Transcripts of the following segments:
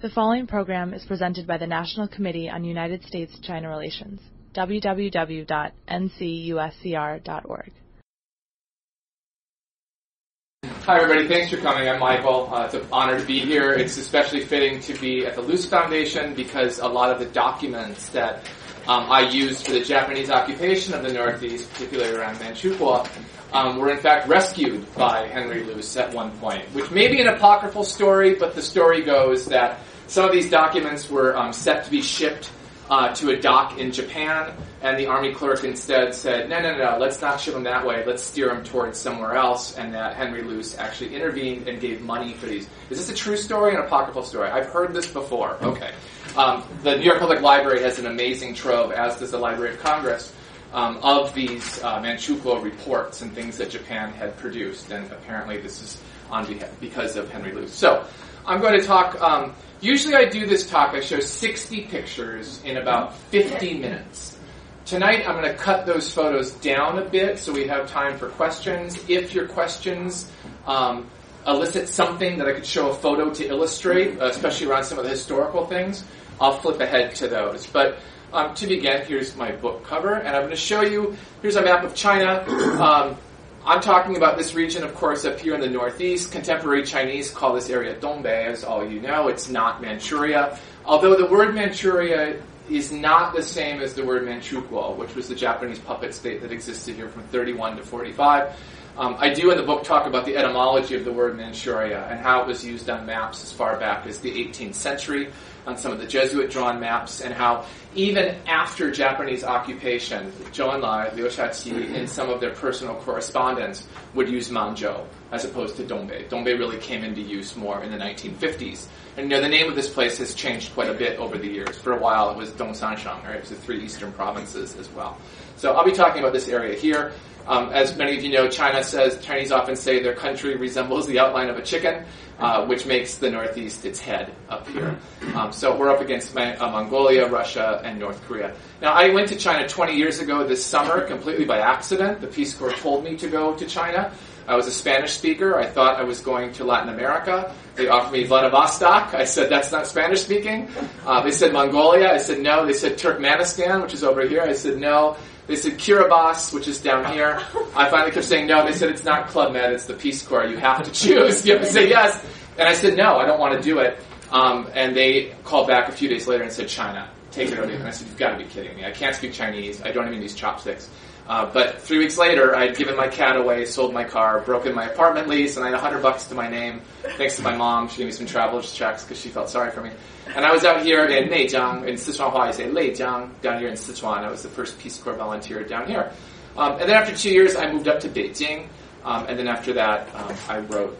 The following program is presented by the National Committee on United States-China Relations, www.ncuscr.org. Hi, everybody. Thanks for coming. I'm Michael. Uh, it's an honor to be here. It's especially fitting to be at the Luce Foundation because a lot of the documents that um, I used for the Japanese occupation of the Northeast, particularly around Manchukuo, um, were in fact rescued by Henry Luce at one point, which may be an apocryphal story, but the story goes that some of these documents were um, set to be shipped uh, to a dock in Japan, and the army clerk instead said, no, no, no, let's not ship them that way, let's steer them towards somewhere else, and that Henry Luce actually intervened and gave money for these. Is this a true story or an apocryphal story? I've heard this before. Okay. Um, the New York Public Library has an amazing trove, as does the Library of Congress, um, of these uh, Manchukuo reports and things that Japan had produced, and apparently this is on behalf, because of Henry Luce. So, I'm going to talk. Um, usually, I do this talk. I show 60 pictures in about 50 minutes. Tonight, I'm going to cut those photos down a bit so we have time for questions. If your questions um, elicit something that I could show a photo to illustrate, especially around some of the historical things, I'll flip ahead to those. But um, to begin, here's my book cover, and I'm going to show you. Here's a map of China. Um, I'm talking about this region, of course, up here in the northeast. Contemporary Chinese call this area Dongbei, as all you know. It's not Manchuria. Although the word Manchuria is not the same as the word Manchukuo, which was the Japanese puppet state that existed here from 31 to 45. Um, I do in the book talk about the etymology of the word Manchuria and how it was used on maps as far back as the 18th century on some of the Jesuit drawn maps, and how even after Japanese occupation, Zhou Enlai, Liu Shaoqi, in some of their personal correspondence, would use Manzhou as opposed to Dongbei. Dongbei really came into use more in the 1950s. And you know, the name of this place has changed quite a bit over the years. For a while, it was Dongsansheng, right? It was the three eastern provinces as well. So I'll be talking about this area here. Um, as many of you know, China says Chinese often say their country resembles the outline of a chicken, uh, which makes the Northeast its head up here. Um, so we're up against uh, Mongolia, Russia, and North Korea. Now, I went to China 20 years ago this summer, completely by accident. The Peace Corps told me to go to China. I was a Spanish speaker. I thought I was going to Latin America. They offered me Vladivostok. I said, that's not Spanish speaking. Uh, they said Mongolia. I said, no. They said Turkmenistan, which is over here. I said, no. They said Kiribati, which is down here. I finally kept saying no. They said it's not Club Med, it's the Peace Corps. You have to choose. You have to say yes. And I said no, I don't want to do it. Um, and they called back a few days later and said China, take it leave. And I said you've got to be kidding me. I can't speak Chinese. I don't even use chopsticks. Uh, but three weeks later, I'd given my cat away, sold my car, broken my apartment lease, and I had a hundred bucks to my name. Thanks to my mom, she gave me some traveler's checks because she felt sorry for me. And I was out here in Neijiang, in Sichuan Hua, you say Leijiang, down here in Sichuan. I was the first Peace Corps volunteer down here. Um, and then after two years, I moved up to Beijing. Um, and then after that, um, I wrote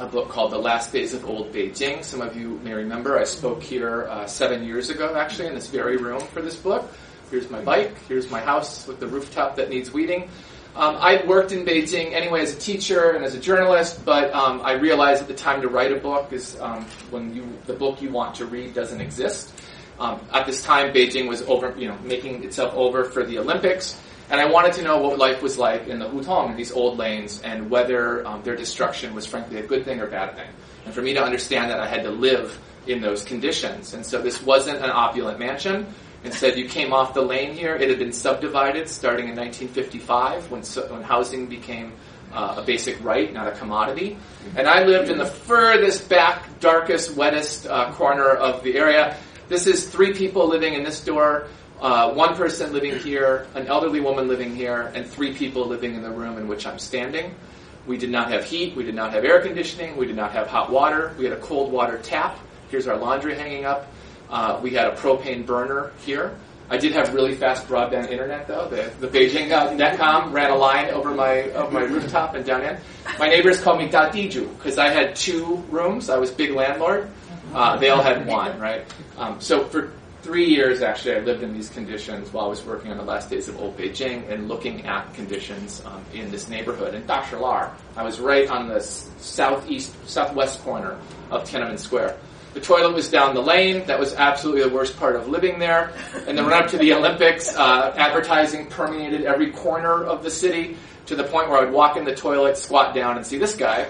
a book called The Last Days of Old Beijing. Some of you may remember I spoke here uh, seven years ago, actually, in this very room for this book. Here's my bike. Here's my house with the rooftop that needs weeding. Um, I'd worked in Beijing anyway as a teacher and as a journalist, but um, I realized at the time to write a book is um, when you the book you want to read doesn't exist. Um, at this time, Beijing was over, you know, making itself over for the Olympics, and I wanted to know what life was like in the Hutong, these old lanes, and whether um, their destruction was frankly a good thing or a bad thing. And for me to understand that, I had to live in those conditions. And so this wasn't an opulent mansion. Instead, you came off the lane here. It had been subdivided starting in 1955 when, when housing became uh, a basic right, not a commodity. And I lived in the furthest back, darkest, wettest uh, corner of the area. This is three people living in this door, uh, one person living here, an elderly woman living here, and three people living in the room in which I'm standing. We did not have heat, we did not have air conditioning, we did not have hot water, we had a cold water tap. Here's our laundry hanging up. Uh, we had a propane burner here. I did have really fast broadband internet though. The, the Beijing uh, Netcom ran a line over my over my rooftop and down in. My neighbors called me Diju because I had two rooms. I was big landlord. Uh, they all had one, right? Um, so for three years, actually, I lived in these conditions while I was working on the last days of Old Beijing and looking at conditions um, in this neighborhood. In Dashilar, I was right on the southeast, southwest corner of Tiananmen Square. The toilet was down the lane. That was absolutely the worst part of living there. And then run up to the Olympics, uh, advertising permeated every corner of the city. to the point where I would walk in the toilet, squat down, and see this guy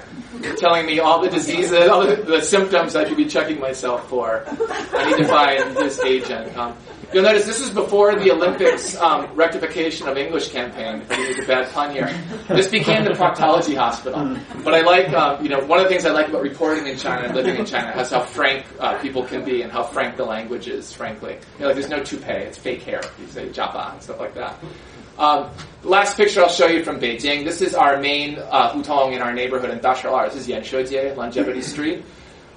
telling me all the diseases, all the, the symptoms I should be checking myself for. I need to find this agent. Um, You'll notice this is before the Olympics um, rectification of English campaign. If a bad pun here, this became the proctology hospital. But I like, um, you know, one of the things I like about reporting in China and living in China is how frank uh, people can be and how frank the language is. Frankly, you know, like there's no toupee; it's fake hair. You say japa and stuff like that. Um, the last picture I'll show you from Beijing. This is our main uh, hutong in our neighborhood in Dashalar. This is Yanshejie, Longevity Street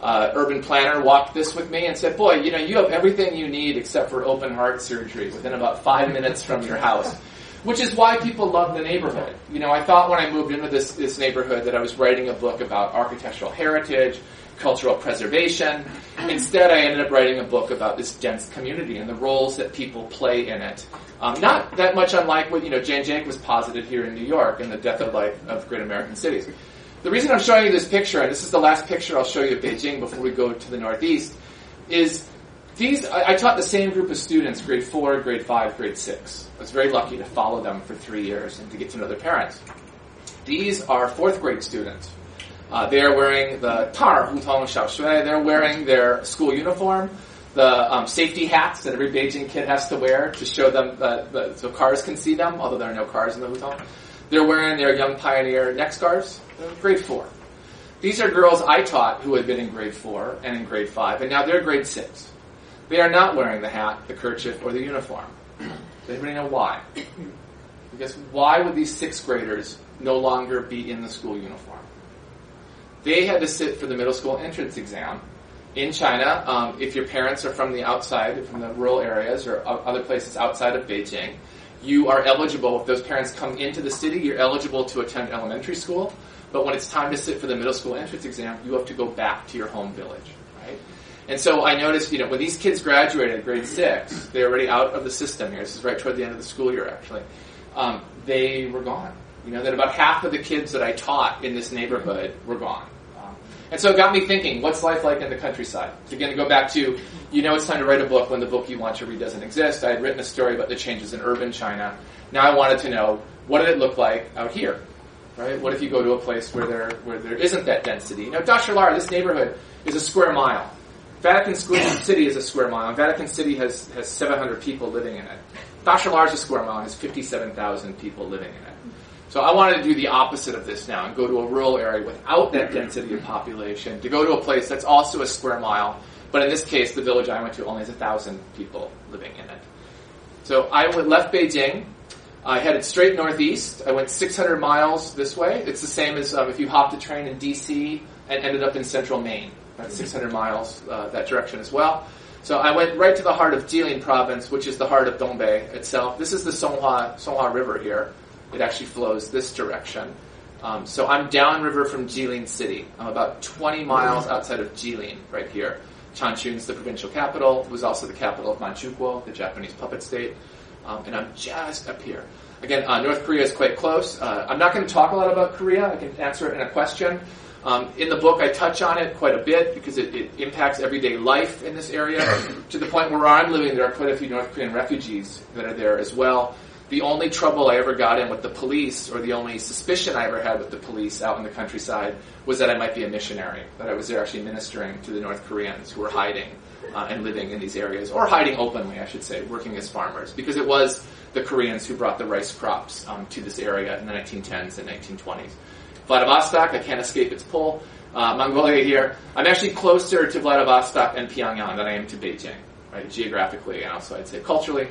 uh, urban planner walked this with me and said, "Boy, you know, you have everything you need except for open heart surgery within about five minutes from your house." Which is why people love the neighborhood. You know, I thought when I moved into this this neighborhood that I was writing a book about architectural heritage, cultural preservation. Instead, I ended up writing a book about this dense community and the roles that people play in it. Um, not that much unlike what you know Jane Jacobs posited here in New York in the death of life of great American cities. The reason I'm showing you this picture, and this is the last picture I'll show you of Beijing before we go to the northeast, is these, I, I, taught the same group of students, grade 4, grade 5, grade 6. I was very lucky to follow them for three years and to get to know their parents. These are fourth grade students. Uh, they are wearing the tar, Hutong Xiaoshui. They're wearing their school uniform, the um, safety hats that every Beijing kid has to wear to show them that the, so cars can see them, although there are no cars in the Hutong. They're wearing their Young Pioneer neck scarves, grade four. These are girls I taught who had been in grade four and in grade five, and now they're grade six. They are not wearing the hat, the kerchief, or the uniform. Does anybody know why? Because why would these sixth graders no longer be in the school uniform? They had to sit for the middle school entrance exam in China. Um, if your parents are from the outside, from the rural areas or other places outside of Beijing, you are eligible, if those parents come into the city, you're eligible to attend elementary school. But when it's time to sit for the middle school entrance exam, you have to go back to your home village, right? And so I noticed, you know, when these kids graduated grade six, they're already out of the system here. This is right toward the end of the school year, actually. Um, they were gone. You know, that about half of the kids that I taught in this neighborhood were gone. And so it got me thinking, what's life like in the countryside? Again, to go back to, you know it's time to write a book when the book you want to read doesn't exist. I had written a story about the changes in urban China. Now I wanted to know, what did it look like out here? Right? What if you go to a place where there, where there isn't that density? Now, Dashalar, this neighborhood, is a square mile. Vatican City is a square mile, Vatican City has, has 700 people living in it. Dashalar is a square mile, has 57,000 people living in it. So I wanted to do the opposite of this now and go to a rural area without that density of population, to go to a place that's also a square mile, but in this case, the village I went to only has a thousand people living in it. So I left Beijing. I headed straight northeast. I went 600 miles this way. It's the same as um, if you hopped a train in D.C. and ended up in central Maine. That's 600 miles uh, that direction as well. So I went right to the heart of Jilin province, which is the heart of Dongbei itself. This is the Songhua, Songhua River here. It actually flows this direction. Um, so I'm downriver from Jilin City. I'm about 20 miles outside of Jilin, right here. Changchun's the provincial capital. It was also the capital of Manchukuo, the Japanese puppet state. Um, and I'm just up here. Again, uh, North Korea is quite close. Uh, I'm not going to talk a lot about Korea. I can answer it in a question. Um, in the book, I touch on it quite a bit because it, it, impacts everyday life in this area to the point where I'm living, there are quite a few North Korean refugees that are there as well the only trouble I ever got in with the police, or the only suspicion I ever had with the police out in the countryside, was that I might be a missionary, that I was there actually ministering to the North Koreans who were hiding uh, and living in these areas, or hiding openly, I should say, working as farmers, because it was the Koreans who brought the rice crops um, to this area in the 1910s and 1920s. Vladivostok, I can't escape its pull. Uh, Mongolia here. I'm actually closer to Vladivostok and Pyongyang than I am to Beijing right, geographically and also I'd say culturally.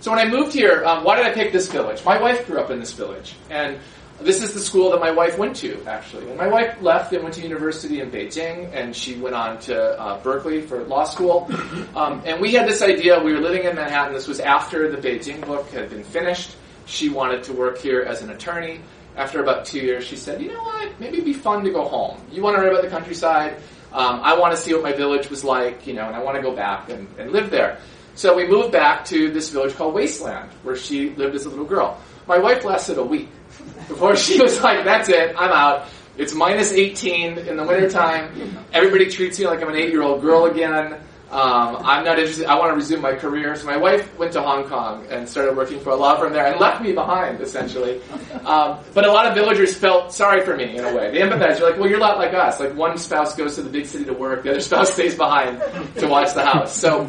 So when I moved here, um, why did I pick this village? My wife grew up in this village, and this is the school that my wife went to, actually. And my wife left and went to university in Beijing, and she went on to uh, Berkeley for law school. Um, and we had this idea, we were living in Manhattan, this was after the Beijing book had been finished. She wanted to work here as an attorney. After about two years, she said, you know what, maybe it'd be fun to go home. You want to write about the countryside? Um, I want to see what my village was like, you know, and I want to go back and, and live there. So we moved back to this village called Wasteland, where she lived as a little girl. My wife lasted a week before she was like, that's it, I'm out. It's minus 18 in the wintertime. Everybody treats me like I'm an eight year old girl again. Um, I'm not interested. I want to resume my career. So my wife went to Hong Kong and started working for a law firm there and left me behind, essentially. Um, but a lot of villagers felt sorry for me in a way. They empathized. They're like, well, you're a lot like us. Like one spouse goes to the big city to work, the other spouse stays behind to watch the house. So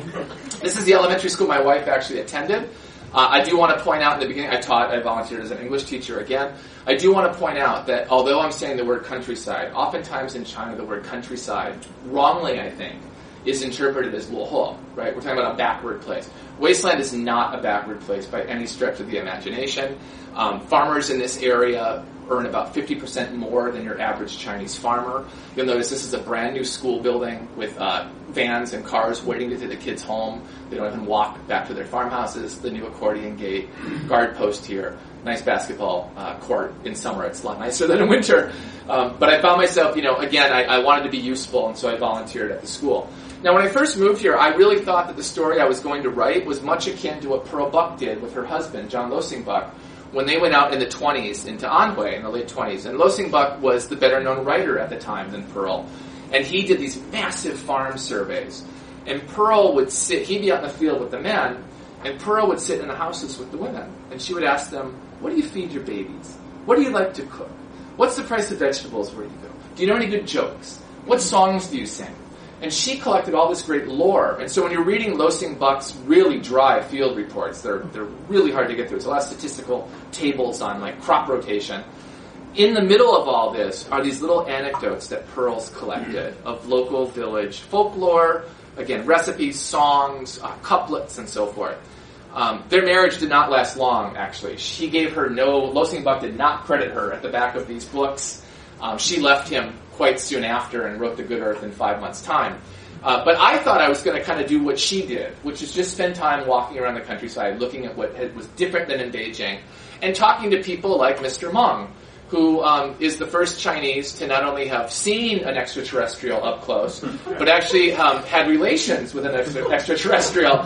this is the elementary school my wife actually attended. Uh, I do want to point out in the beginning, I taught, I volunteered as an English teacher again. I do want to point out that although I'm saying the word countryside, oftentimes in China the word countryside, wrongly I think, is interpreted as luohou, right? We're talking about a backward place. Wasteland is not a backward place by any stretch of the imagination. Um, farmers in this area earn about 50% more than your average Chinese farmer. You'll notice this is a brand new school building with uh, vans and cars waiting to take the kids home. They don't even walk back to their farmhouses. The new accordion gate, guard post here, nice basketball uh, court in summer. It's a lot nicer than in winter. Um, but I found myself, you know, again, I, I wanted to be useful, and so I volunteered at the school. Now, when I first moved here, I really thought that the story I was going to write was much akin to what Pearl Buck did with her husband, John Lossing Buck, when they went out in the 20s into Anhui in the late 20s. And Lossing Buck was the better known writer at the time than Pearl. And he did these massive farm surveys. And Pearl would sit, he'd be out in the field with the men, and Pearl would sit in the houses with the women. And she would ask them, What do you feed your babies? What do you like to cook? What's the price of vegetables where you go? Do you know any good jokes? What songs do you sing? And she collected all this great lore. And so when you're reading Lossing Buck's really dry field reports, they're, they're really hard to get through. It's a lot of statistical tables on like crop rotation. In the middle of all this are these little anecdotes that Pearl's collected of local village folklore, again, recipes, songs, uh, couplets, and so forth. Um, their marriage did not last long, actually. She gave her no, Lossing Buck did not credit her at the back of these books. Um, she left him quite soon after and wrote The Good Earth in five months' time. Uh, but I thought I was going to kind of do what she did, which is just spend time walking around the countryside, looking at what was different than in Beijing, and talking to people like Mr. Meng, who um, is the first Chinese to not only have seen an extraterrestrial up close, but actually um, had relations with an extra- extraterrestrial.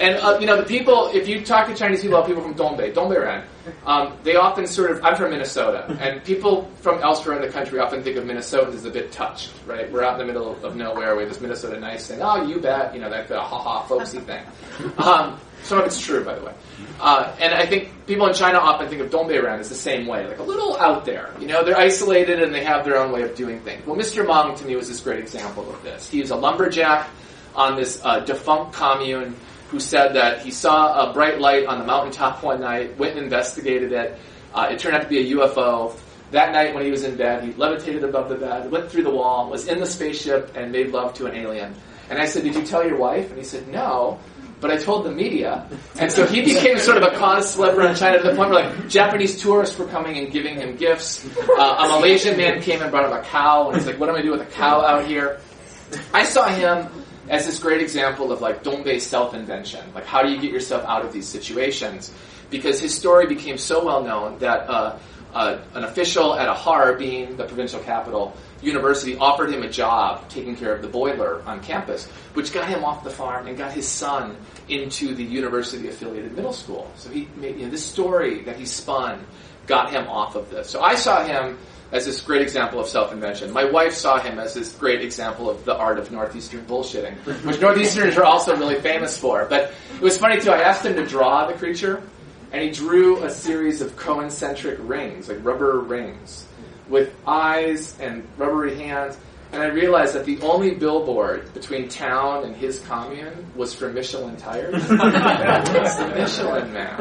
And uh, you know, the people, if you talk to Chinese people, people from Dongbei, Dongbeiren, um, they often sort of. I'm from Minnesota, and people from elsewhere in the country often think of Minnesotans as a bit touched, right? We're out in the middle of nowhere with this Minnesota nice thing. Oh, you bet, you know, that ha ha folksy thing. Um, some of it's true, by the way. Uh, and I think people in China often think of Dongbei Dongbeiren as the same way, like a little out there. You know, they're isolated and they have their own way of doing things. Well, Mr. Meng to me was this great example of this. He was a lumberjack on this uh, defunct commune who said that he saw a bright light on the mountaintop one night, went and investigated it. Uh, it turned out to be a UFO. That night when he was in bed, he levitated above the bed, went through the wall, was in the spaceship, and made love to an alien. And I said, Did you tell your wife? And he said, No but I told the media. And so he became sort of a cause celebrity in China to the point where like Japanese tourists were coming and giving him gifts. Uh, a Malaysian man came and brought him a cow, and he's like, "What am I do with a cow out here?" I saw him as this great example of like Dongbei self-invention. Like, how do you get yourself out of these situations? Because his story became so well known that uh, uh, an official at a being the provincial capital, university offered him a job taking care of the boiler on campus, which got him off the farm and got his son into the university affiliated middle school. So he made, you know, this story that he spun got him off of this. So I saw him as this great example of self-invention. My wife saw him as this great example of the art of Northeastern bullshitting, which Northeasterners are also really famous for. But it was funny too, I asked him to draw the creature, and he drew a series of concentric rings, like rubber rings with eyes and rubbery hands. And I realized that the only billboard between town and his commune was for Michelin tires. it's the Michelin man.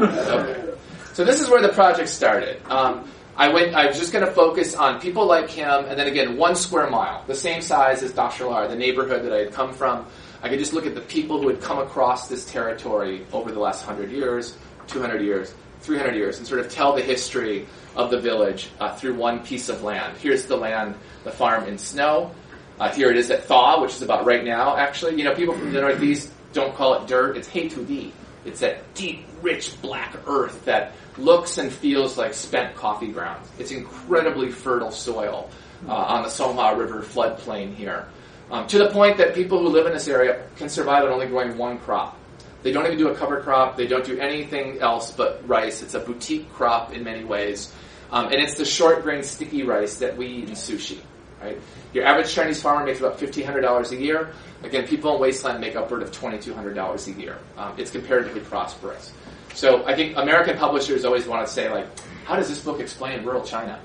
Okay. So this is where the project started. Um, I went. I was just going to focus on people like him, and then again, one square mile, the same size as Dashalar, the neighborhood that I had come from. I could just look at the people who had come across this territory over the last hundred years, two hundred years, 300 years and sort of tell the history of the village uh, through one piece of land. Here's the land, the farm in snow. Uh, here it is at thaw, which is about right now, actually. You know, people from the Northeast don't call it dirt, it's Heitudi. It's that deep, rich, black earth that looks and feels like spent coffee grounds. It's incredibly fertile soil uh, on the Songhua River floodplain here. Um, to the point that people who live in this area can survive on only growing one crop. They don't even do a cover crop. They don't do anything else but rice. It's a boutique crop in many ways. Um, and it's the short grain sticky rice that we eat in sushi. right? Your average Chinese farmer makes about $1,500 a year. Again, people in wasteland make upward of $2,200 a year. Um, it's comparatively prosperous. So I think American publishers always want to say, like, how does this book explain rural China?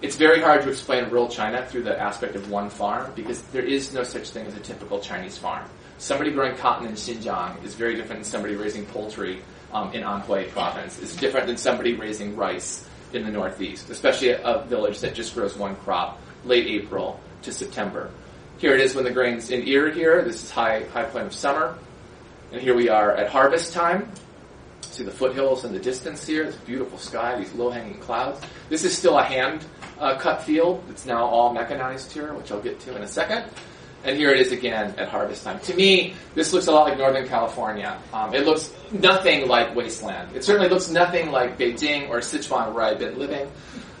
It's very hard to explain rural China through the aspect of one farm because there is no such thing as a typical Chinese farm. Somebody growing cotton in Xinjiang is very different than somebody raising poultry um, in Anhui province. It's different than somebody raising rice in the northeast, especially a, a village that just grows one crop, late April to September. Here it is when the grain's in ear here. This is high, high point of summer. And here we are at harvest time. See the foothills in the distance here. This beautiful sky, these low-hanging clouds. This is still a hand uh, cut field. It's now all mechanized here, which I'll get to in a second. And here it is again at harvest time. To me, this looks a lot like Northern California. Um, it looks nothing like wasteland. It certainly looks nothing like Beijing or Sichuan where I've been living.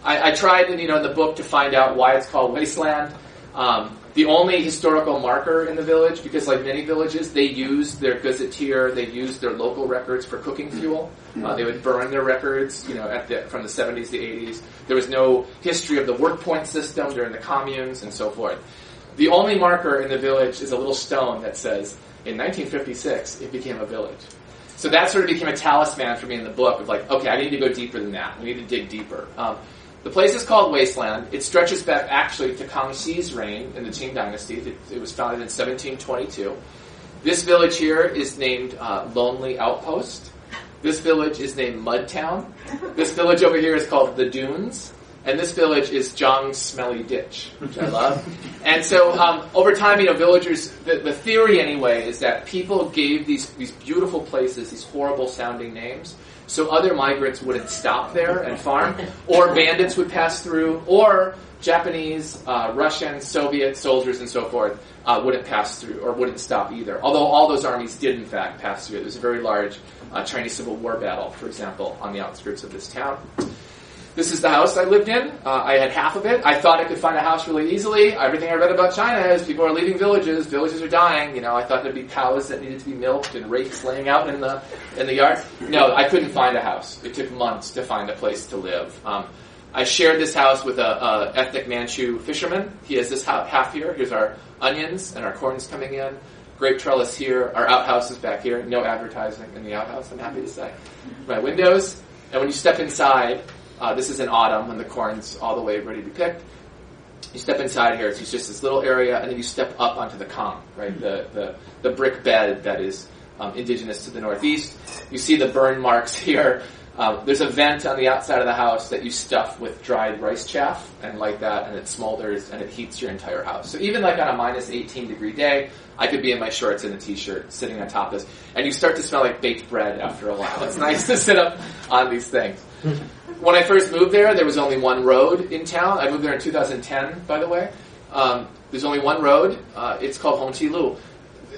I, I tried, you know, in the book to find out why it's called wasteland. Um, the only historical marker in the village, because like many villages, they use their gazetteer, they use their local records for cooking fuel. Uh, they would burn their records, you know, the, from the 70s to 80s. There was no history of the work point system during the communes and so forth. The only marker in the village is a little stone that says, in 1956, it became a village. So that sort of became a talisman for me in the book of like, okay, I need to go deeper than that. We need to dig deeper. Um, the place is called Wasteland. It stretches back actually to Kangxi's reign in the Qing Dynasty. It, it was founded in 1722. This village here is named uh, Lonely Outpost. This village is named Mudtown. This village over here is called The Dunes. And this village is Zhang's Smelly Ditch, which I love. and so um, over time, you know, villagers, the, the theory anyway is that people gave these, these beautiful places these horrible sounding names so other migrants wouldn't stop there and farm, or bandits would pass through, or Japanese, uh, Russian, Soviet soldiers and so forth uh, wouldn't pass through or wouldn't stop either. Although all those armies did in fact pass through. There was a very large uh, Chinese Civil War battle, for example, on the outskirts of this town. This is the house I lived in. Uh, I had half of it. I thought I could find a house really easily. Everything I read about China is people are leaving villages. Villages are dying. You know, I thought there'd be cows that needed to be milked and rakes laying out in the in the yard. No, I couldn't find a house. It took months to find a place to live. Um, I shared this house with a, a, ethnic Manchu fisherman. He has this half here. Here's our onions and our corn's coming in. Grape trellis here. Our outhouse is back here. No advertising in the outhouse. I'm happy to say. My windows. And when you step inside, uh, this is in autumn when the corn's all the way ready to be picked. You step inside here, it's just this little area, and then you step up onto the kang, right? The, the, the brick bed that is um, indigenous to the northeast. You see the burn marks here. Um, there's a vent on the outside of the house that you stuff with dried rice chaff and like that, and it smolders and it heats your entire house. So even like on a minus 18 degree day, I could be in my shorts and a t-shirt sitting on top of this, and you start to smell like baked bread after a while. It's nice to sit up on these things when I first moved there, there was only one road in town. I moved there in 2010, by the way. Um, there's only one road. Uh, it's called Hongqi Lu.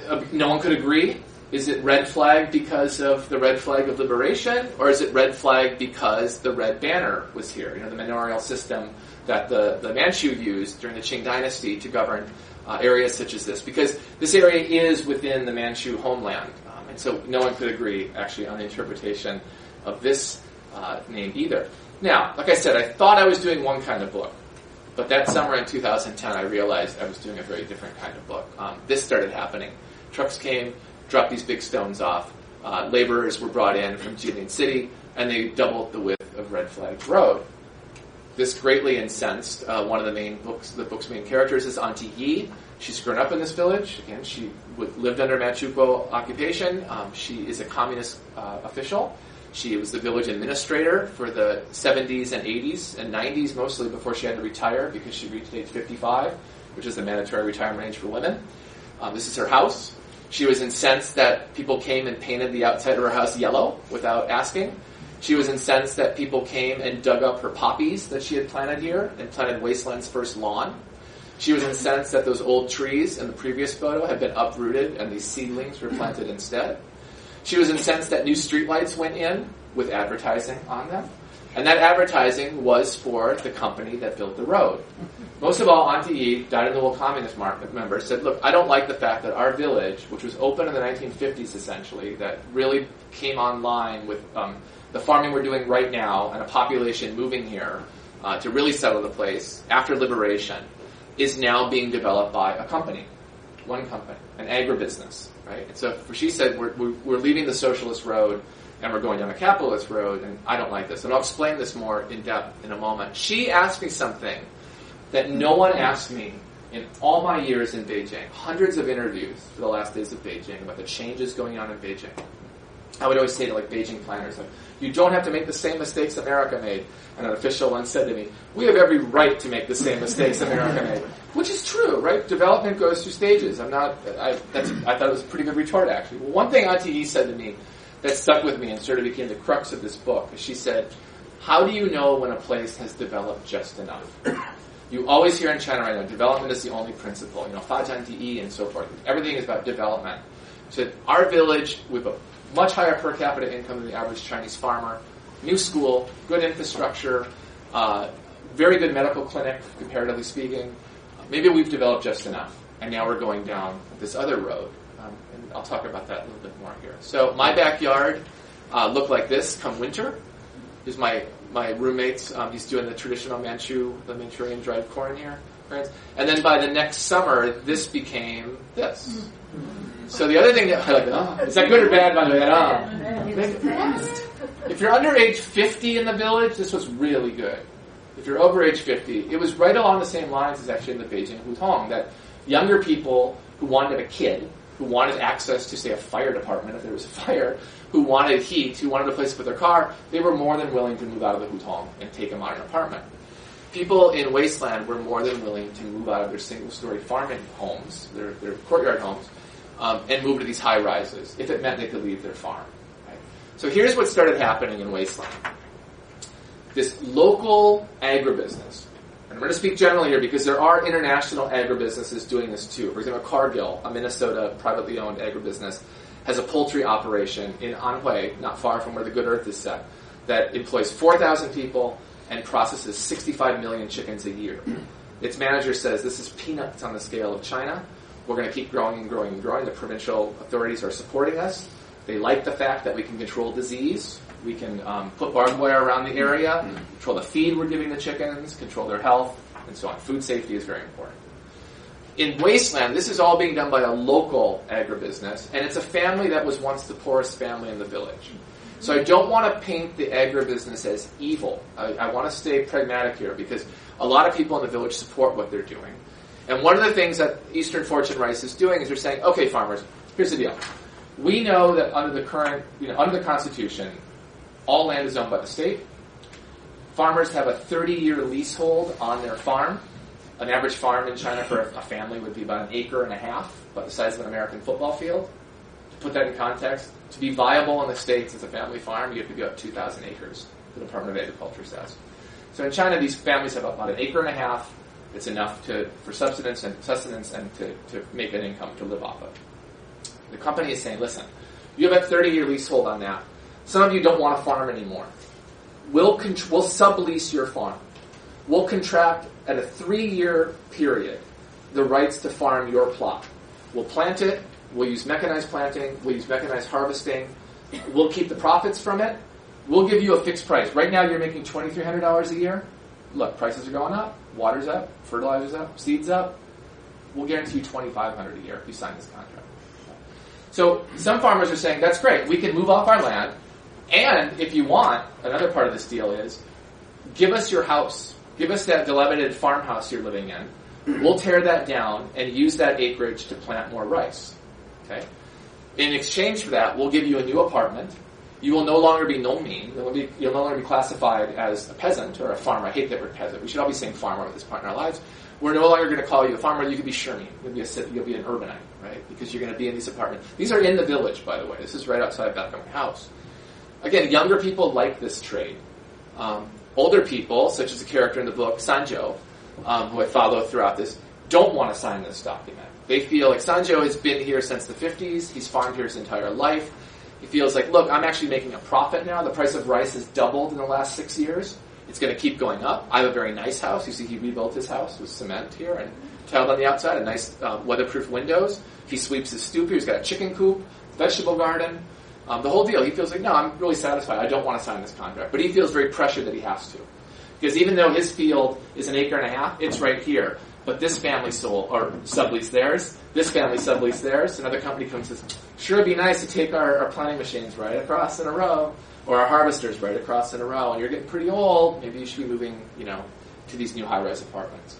Uh, no one could agree. Is it red flag because of the red flag of liberation, or is it red flag because the red banner was here? You know, the manorial system that the, the Manchu used during the Qing dynasty to govern uh, areas such as this. Because this area is within the Manchu homeland. Um, and so no one could agree, actually, on the interpretation of this uh, name either. Now, like I said, I thought I was doing one kind of book, but that summer in 2010, I realized I was doing a very different kind of book. Um, this started happening. Trucks came, dropped these big stones off. Uh, laborers were brought in from Jilin City, and they doubled the width of Red Flag Road. This greatly incensed uh, one of the main books. The book's main characters is Auntie Yi. She's grown up in this village. Again, she lived under Manchukuo occupation. Um, she is a communist uh, official she was the village administrator for the 70s and 80s and 90s mostly before she had to retire because she reached age 55, which is the mandatory retirement age for women. Um, this is her house. She was incensed that people came and painted the outside of her house yellow without asking. She was incensed that people came and dug up her poppies that she had planted here and planted Wasteland's first lawn. She was incensed that those old trees in the previous photo had been uprooted and these seedlings were planted instead. She was incensed that new streetlights went in with advertising on them. And that advertising was for the company that built the road. Most of all, Auntie Yi, died in the Wool Communist market member, said, look, I don't like the fact that our village, which was open in the 1950s essentially, that really came online with um, the farming we're doing right now and a population moving here uh, to really settle the place after liberation, is now being developed by a company, one company, an agribusiness, right? And so she said, we're, we're leaving the socialist road and we're going down a capitalist road, and I don't like this. And I'll explain this more in depth in a moment. She asked me something that no one asked me in all my years in Beijing, hundreds of interviews for the last days of Beijing about the changes going on in Beijing. I would always say to like Beijing planners, like, you don't have to make the same mistakes America made. And an official once said to me, we have every right to make the same mistakes America made which is true, right? Development goes through stages. I'm not. I, I thought it was a pretty good retort actually. Well, one thing Auntie E said to me that stuck with me and sort of became the crux of this book. She said, "How do you know when a place has developed just enough?" You always hear in China right now, development is the only principle. You know, Fajan Di and so forth. Everything is about development. So our village with a much higher per capita income than the average Chinese farmer, new school, good infrastructure, uh, very good medical clinic, comparatively speaking, Maybe we've developed just enough, and now we're going down this other road. Um, and I'll talk about that a little bit more here. So my backyard uh, looked like this come winter. Here's my my roommates. Um, he's doing the traditional Manchu, the Manchurian dried corn here. Right? And then by the next summer, this became this. So the other thing that I like, oh, is that good or bad? By the way, oh. if you're under age 50 in the village, this was really good. If you're over age 50, it was right along the same lines as actually in the Beijing Hutong that younger people who wanted a kid, who wanted access to say a fire department if there was a fire, who wanted heat, who wanted a place to put their car, they were more than willing to move out of the hutong and take a modern apartment. People in wasteland were more than willing to move out of their single-story farming homes, their, their courtyard homes, um, and move to these high rises if it meant they could leave their farm. Right? So here's what started happening in wasteland. This local agribusiness, and I'm going to speak generally here because there are international agribusinesses doing this too. For example, Cargill, a Minnesota privately owned agribusiness, has a poultry operation in Anhui, not far from where the Good Earth is set, that employs 4,000 people and processes 65 million chickens a year. Its manager says this is peanuts on the scale of China. We're going to keep growing and growing and growing. The provincial authorities are supporting us. They like the fact that we can control disease. We can um, put barbed wire around the area, control the feed we're giving the chickens, control their health, and so on. Food safety is very important in Wasteland, this is all being done by a local agribusiness, and it's a family that was once the poorest family in the village. So I don't want to paint the agribusiness as evil. I, I want to stay pragmatic here because a lot of people in the village support what they're doing. And one of the things that Eastern Fortune Rice is doing is they're saying, okay, farmers, here's the deal. We know that under the current, you know, under the Constitution, all land is owned by the state. Farmers have a 30-year leasehold on their farm an average farm in China for a family would be about an acre and a half, about the size of an American football field. To put that in context, to be viable in the States as a family farm, you have to be up 2,000 acres, the Department of Agriculture says. So in China, these families have about an acre and a half. It's enough to, for subsistence and sustenance and to, to make an income to live off of. The company is saying, listen, you have a 30-year leasehold on that. Some of you don't want to farm anymore. We'll, we'll sublease your farm. We'll contract at a three-year period the rights to farm your plot. We'll plant it. We'll use mechanized planting. We'll use mechanized harvesting. We'll keep the profits from it. We'll give you a fixed price. Right now, you're making twenty-three hundred dollars a year. Look, prices are going up. Water's up. Fertilizer's up. Seeds up. We'll guarantee you twenty-five hundred a year if you sign this contract. So some farmers are saying that's great. We can move off our land, and if you want, another part of this deal is give us your house Give us that dilapidated farmhouse you're living in. We'll tear that down and use that acreage to plant more rice. Okay? In exchange for that, we'll give you a new apartment. You will no longer be nongmin. You'll, be, you'll no longer be classified as a peasant or a farmer. I hate that word peasant. We should all be saying farmer at this point in our lives. We're no longer going to call you a farmer. You could be Shermie. You'll be a you'll be an urbanite, right? Because you're going to be in these apartments. These are in the village, by the way. This is right outside of Bethlehem House. Again, younger people like this trade. Um, older people, such as the character in the book, Sanjo, um, who I follow throughout this, don't want to sign this document. They feel like Sanjo has been here since the 50s, he's farmed here his entire life. He feels like, look, I'm actually making a profit now. The price of rice has doubled in the last six years. It's going to keep going up. I have a very nice house. You see, he rebuilt his house with cement here and tiled on the outside, and nice uh, weatherproof windows. He sweeps his stoop here. He's got a chicken coop, vegetable garden. Um, the whole deal, he feels like, no, I'm really satisfied. I don't want to sign this contract. But he feels very pressured that he has to. Because even though his field is an acre and a half, it's right here. but this family sold or subleased theirs. This family sublease theirs. Another company comes and says, "Sure, it'd be nice to take our, our planting machines right across in a row, or our harvesters right across in a row. And you're getting pretty old. Maybe you should be moving, you know, to these new high-rise apartments."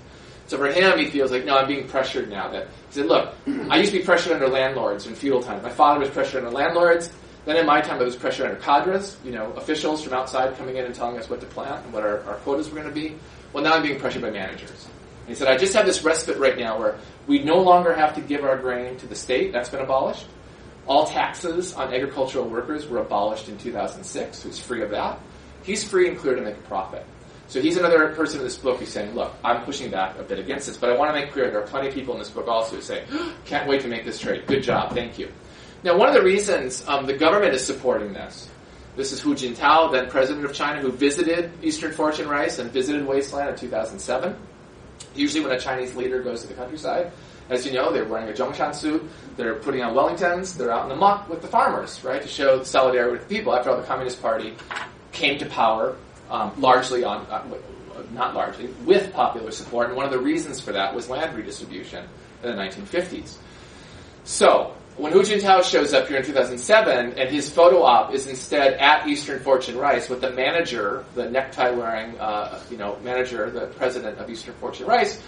So for him, he feels like, no, I'm being pressured now. That he said, look, I used to be pressured under landlords in feudal times. My father was pressured under landlords. Then in my time, it was pressure under cadres, you know, officials from outside coming in and telling us what to plant and what our, our quotas were going to be. Well, now I'm being pressured by managers. And he said, I just have this respite right now where we no longer have to give our grain to the state. That's been abolished. All taxes on agricultural workers were abolished in 2006, so he's free of that. He's free and clear to make a profit. So he's another person in this book who's saying, look, I'm pushing back a bit against this, but I want to make clear there are plenty of people in this book also who say, can't wait to make this trade. Good job. Thank you. Now, one of the reasons um, the government is supporting this, this is Hu Jintao, then president of China, who visited Eastern Fortune Rice and visited Wasteland in 2007. Usually when a Chinese leader goes to the countryside, as you know, they're wearing a Zhongshan suit, they're putting on Wellingtons, they're out in the muck with the farmers, right, to show solidarity with the people. After all, the Communist Party came to power um, largely on, uh, not largely, with popular support, and one of the reasons for that was land redistribution in the 1950s. So, when Hu Jintao shows up here in 2007, and his photo op is instead at Eastern Fortune Rice with the manager, the necktie wearing, uh, you know, manager, the president of Eastern Fortune Rice,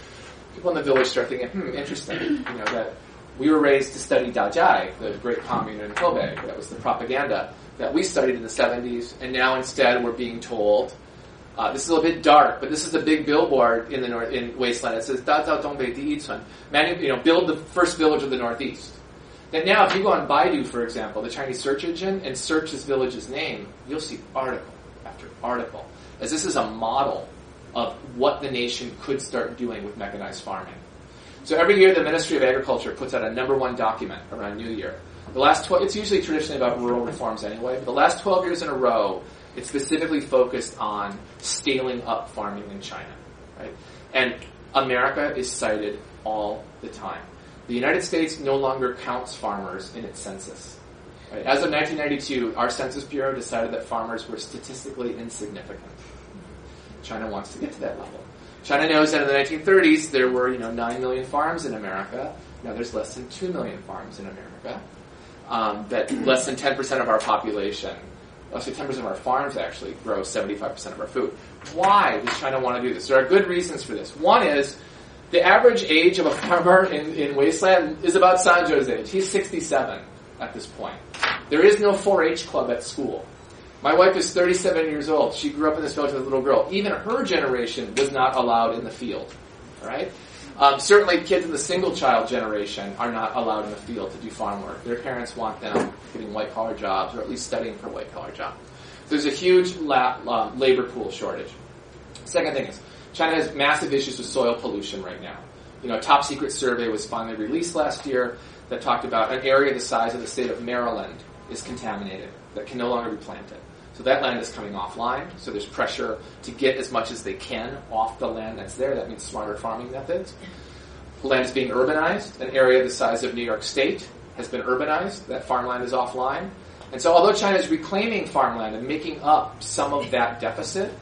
people in the village start thinking, hmm, interesting, you know, that we were raised to study Dajai, the great commune in Kobe. That was the propaganda that we studied in the 70s, and now instead we're being told, uh, this is a little bit dark, but this is the big billboard in the north in Wasteland. It says Da Dongbei Di Yicun, you know, build the first village of the Northeast. That now, if you go on Baidu, for example, the Chinese search engine, and search this village's name, you'll see article after article, as this is a model of what the nation could start doing with mechanized farming. So every year, the Ministry of Agriculture puts out a number one document around New Year. The last 12, it's usually traditionally about rural reforms anyway, but the last 12 years in a row, it's specifically focused on scaling up farming in China, right? And America is cited all the time. The United States no longer counts farmers in its census. As of 1992, our Census Bureau decided that farmers were statistically insignificant. China wants to get to that level. China knows that in the 1930s there were, you know, 9 million farms in America. Now there's less than 2 million farms in America. Um, that less than 10% of our population, less than 10% of our farms actually grow 75% of our food. Why does China want to do this? There are good reasons for this. One is the average age of a farmer in, in Wasteland is about Sanzhou's age. He's 67 at this point. There is no 4-H club at school. My wife is 37 years old. She grew up in this village as a little girl. Even her generation was not allowed in the field. Right? Um, certainly, kids in the single child generation are not allowed in the field to do farm work. Their parents want them getting white collar jobs or at least studying for white collar jobs. There's a huge la- uh, labor pool shortage. Second thing is, China has massive issues with soil pollution right now. You know, a top secret survey was finally released last year that talked about an area the size of the state of Maryland is contaminated, that can no longer be planted. So that land is coming offline. So there's pressure to get as much as they can off the land that's there. That means smarter farming methods. Land is being urbanized. An area the size of New York State has been urbanized. That farmland is offline. And so although China is reclaiming farmland and making up some of that deficit,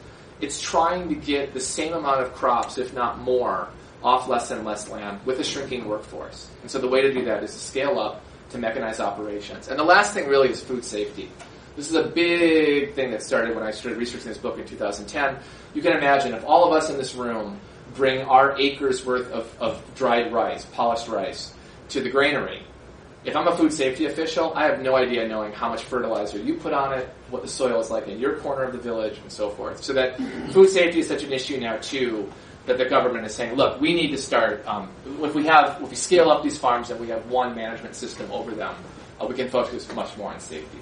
it's trying to get the same amount of crops, if not more, off less and less land with a shrinking workforce. And so the way to do that is to scale up to mechanize operations. And the last thing really is food safety. This is a big thing that started when I started researching this book in 2010. You can imagine if all of us in this room bring our acres worth of, of dried rice, polished rice, to the granary. If I'm a food safety official, I have no idea knowing how much fertilizer you put on it, what the soil is like in your corner of the village, and so forth. So that food safety is such an issue now too that the government is saying, look, we need to start. Um, if we have, if we scale up these farms and we have one management system over them, uh, we can focus much more on safety.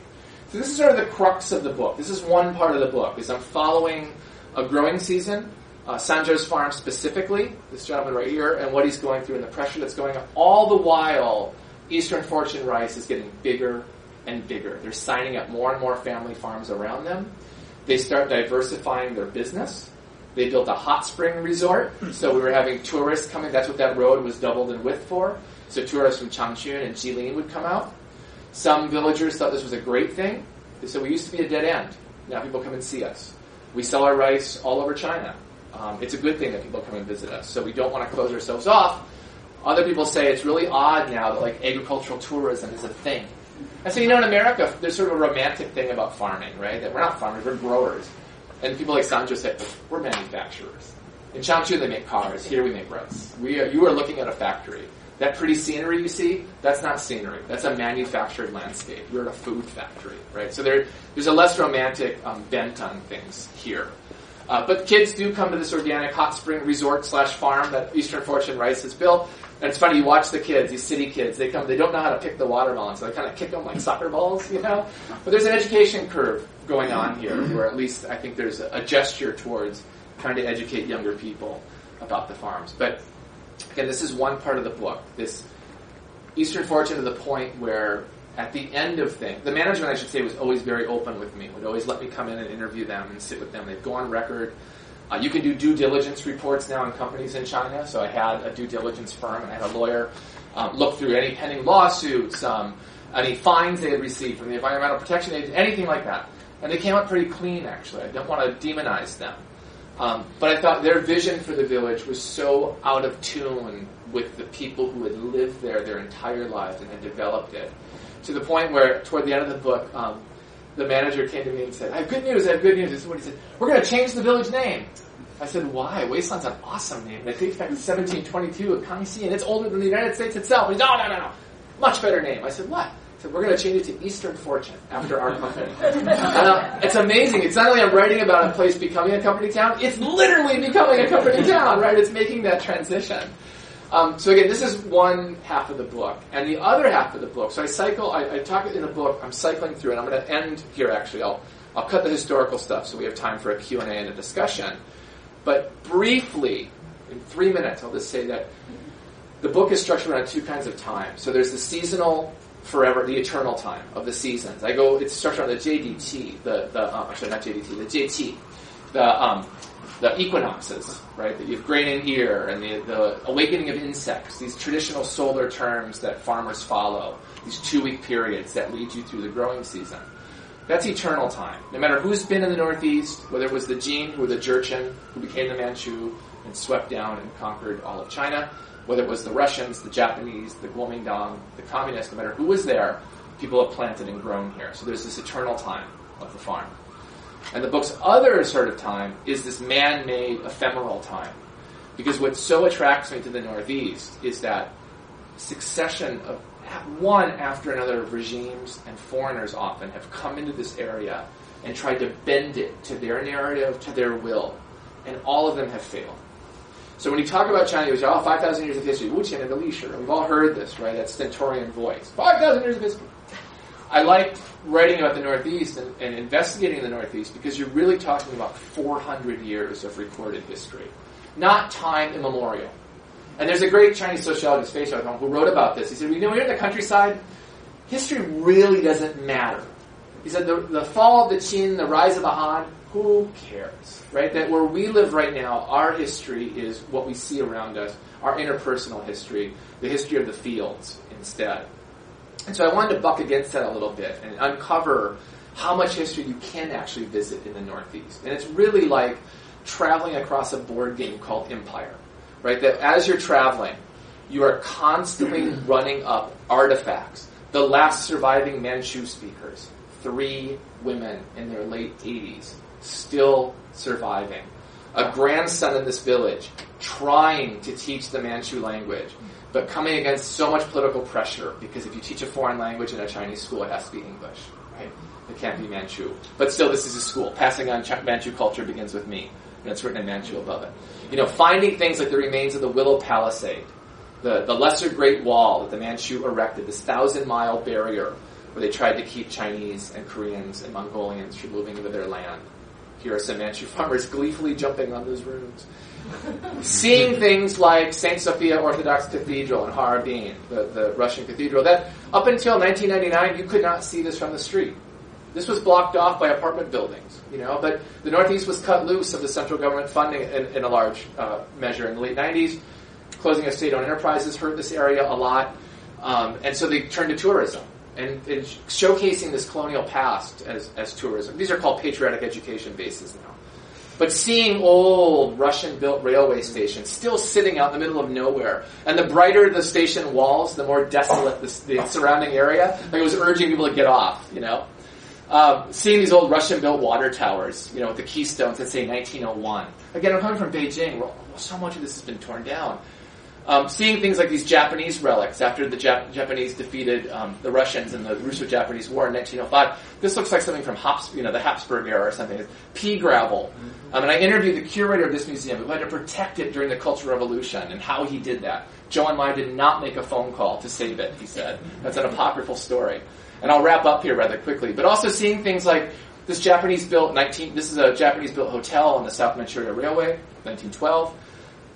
So this is sort of the crux of the book. This is one part of the book. Is I'm following a growing season, uh, Sanzhou's farm specifically, this gentleman right here, and what he's going through and the pressure that's going on. All the while, Eastern Fortune Rice is getting bigger and bigger. They're signing up more and more family farms around them. They start diversifying their business. They built a hot spring resort, so we were having tourists coming. That's what that road was doubled in width for. So tourists from Changchun and Jilin would come out. Some villagers thought this was a great thing. They said, we used to be a dead end. Now people come and see us. We sell our rice all over China. Um, it's a good thing that people come and visit us. So we don't want to close ourselves off. Other people say it's really odd now that like agricultural tourism is a thing. And so you know in America there's sort of a romantic thing about farming, right? That we're not farmers, we're growers. And people like Sanjo say, we're manufacturers. In Changchun they make cars, here we make rice. We are, you are looking at a factory. That pretty scenery you see, that's not scenery. That's a manufactured landscape. You're at a food factory, right? So there, there's a less romantic um, bent on things here. Uh, but kids do come to this organic hot spring resort slash farm that Eastern Fortune Rice has built. And it's funny, you watch the kids, these city kids, they come, they don't know how to pick the watermelon, so they kind of kick them like soccer balls, you know? But there's an education curve going on here, where at least I think there's a, a gesture towards trying to educate younger people about the farms. But again, this is one part of the book. This Eastern Fortune to the point where at the end of things, the management, I should say, was always very open with me, would always let me come in and interview them and sit with them. They'd go on record. Uh, you can do due diligence reports now in companies in China. So I had a due diligence firm and I had a lawyer um, look through any pending lawsuits, um, any fines they had received from the Environmental Protection Agency, anything like that. And they came up pretty clean, actually. I don't want to demonize them. Um, but I thought their vision for the village was so out of tune with the people who had lived there their entire lives and had developed it. To the point where, toward the end of the book, um, the manager came to me and said, I have good news, I have good news. This is what he said. We're going to change the village name. I said, why? Weisan's an awesome name. It dates back to 1722 at Kangxi, and it's older than the United States itself. He said, no, no, no, no. Much better name. I said, what? said, we're going to change it to Eastern Fortune after our company. uh, it's amazing. It's not only I'm writing about a place becoming a company town, it's literally becoming a company town, right? It's making that transition. Um, so again, this is one half of the book, and the other half of the book. So I cycle. I, I talk in the book. I'm cycling through, and I'm going to end here. Actually, I'll I'll cut the historical stuff so we have time for a Q and A and a discussion. But briefly, in three minutes, I'll just say that the book is structured around two kinds of time. So there's the seasonal forever, the eternal time of the seasons. I go, it's structured on the JDT, the, the um, actually not JDT, the JT, the, um, the equinoxes, right? That you have grain in ear and the, the awakening of insects, these traditional solar terms that farmers follow, these two week periods that lead you through the growing season. That's eternal time. No matter who's been in the Northeast, whether it was the Jin or the Jurchen who became the Manchu and swept down and conquered all of China, whether it was the Russians, the Japanese, the Kuomintang, the communists, no matter who was there, people have planted and grown here. So there's this eternal time of the farm. And the book's other sort of time is this man-made ephemeral time. Because what so attracts me to the Northeast is that succession of one after another of regimes and foreigners often have come into this area and tried to bend it to their narrative, to their will. And all of them have failed. So when you talk about China, you say, oh, 5,000 years of history, Wu Qian and Li. We've all heard this, right? That stentorian voice. 5,000 years of history. I like writing about the Northeast and, and, investigating the Northeast because you're really talking about 400 years of recorded history, not time immemorial. And there's a great Chinese sociologist, Fei Xiaotong, who wrote about this. He said, you know, you're in the countryside, history really doesn't matter. He said, the, the fall of the Qin, the rise of the Han, who cares, right? That where we live right now, our history is what we see around us, our interpersonal history, the history of the fields instead. And so I wanted to buck against that a little bit and uncover how much history you can actually visit in the Northeast. And it's really like traveling across a board game called Empire, right? That as you're traveling, you are constantly running up artifacts. The last surviving Manchu speakers, three women in their late 80s, still surviving. A grandson in this village trying to teach the Manchu language, but coming against so much political pressure because if you teach a foreign language in a Chinese school, it has to be English, right? It can't be Manchu. But still, this is a school. Passing on Manchu culture begins with me. And it's written in Manchu above it. You know, finding things like the remains of the Willow Palisade, the, the lesser Great Wall that the Manchu erected, this thousand mile barrier where they tried to keep Chinese and Koreans and Mongolians from moving into their land. Here are some Manchu farmers gleefully jumping on those ruins. Seeing things like St. Sophia Orthodox Cathedral in Harbin, the, the Russian cathedral, that up until 1999 you could not see this from the street. This was blocked off by apartment buildings, you know, but the Northeast was cut loose of the central government funding in, in a large uh, measure in the late 90s. Closing of state-owned enterprises hurt this area a lot, um, and so they turned to tourism and, and, showcasing this colonial past as, as tourism. These are called patriotic education bases now. but seeing old Russian-built railway stations still sitting out in the middle of nowhere, and the brighter the station walls, the more desolate the, the surrounding area. Like it was urging people to get off, you know. Uh, seeing these old Russian-built water towers, you know, with the keystones that say 1901. Again, I'm coming from Beijing, where so much of this has been torn down. Um, seeing things like these Japanese relics after the Jap- Japanese defeated um, the Russians in the Russo-Japanese War in 1905. This looks like something from Habs- you know, the Habsburg era or something. It's pea gravel. Um, and I interviewed the curator of this museum who had to protect it during the Cultural Revolution and how he did that. Zhou Enlai did not make a phone call to save it, he said. That's an apocryphal story. And I'll wrap up here rather quickly. But also seeing things like this Japanese built 19, this is a Japanese built hotel on the South Manchuria Railway, 1912.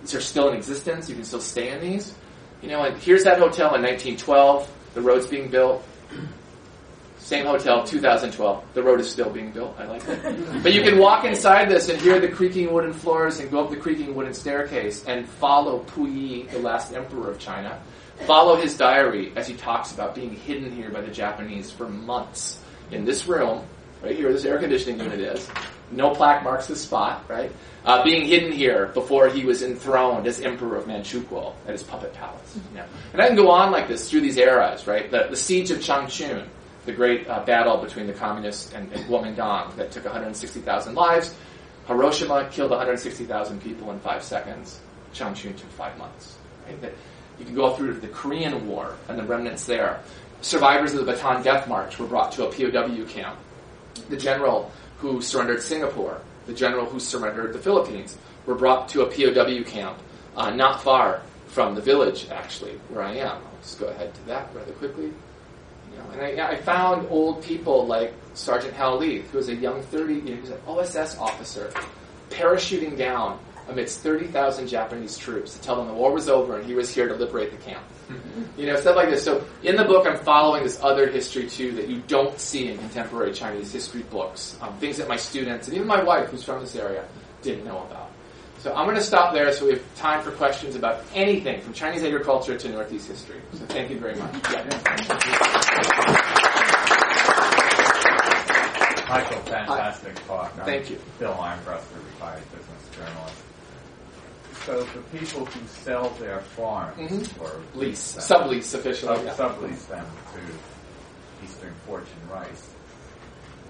These are still in existence. You can still stay in these. You know, and here's that hotel in 1912. The road's being built. Same hotel, 2012. The road is still being built. I like that. but you can walk inside this and hear the creaking wooden floors and go up the creaking wooden staircase and follow Puyi, the last emperor of China. Follow his diary as he talks about being hidden here by the Japanese for months in this room, right here, this air conditioning unit is. No plaque marks the spot, right? Uh, being hidden here before he was enthroned as emperor of Manchukuo at his puppet palace. And I can go on like this through these eras, right? The, the siege of Changchun, the great uh, battle between the communists and, and Kuomintang that took 160,000 lives. Hiroshima killed 160,000 people in five seconds. Changchun took five months. Right? You can go through the Korean War and the remnants there. Survivors of the Bataan Death March were brought to a POW camp. The general who surrendered Singapore, the general who surrendered the Philippines, were brought to a POW camp uh, not far from the village, actually, where I am. I'll just go ahead to that rather quickly. You know, and I, I, found old people like Sergeant Hal Leith, who was a young 30, you know, he was an OSS officer, parachuting down amidst 30,000 Japanese troops to tell them the war was over and he was here to liberate the camp. Mm-hmm. You know, stuff like this. So in the book, I'm following this other history too that you don't see in contemporary Chinese history books. Um, things that my students and even my wife, who's from this area, didn't know about. So I'm going to stop there so we have time for questions about anything from Chinese agriculture to Northeast history. So thank you very much. Yeah. Michael, fantastic Hi. talk. I'm Thank you. Bill Armbruster, retired business journalist. So the people who sell their farms mm-hmm. or lease, sublease officially, sub- yeah. sublease them to Eastern Fortune Rice,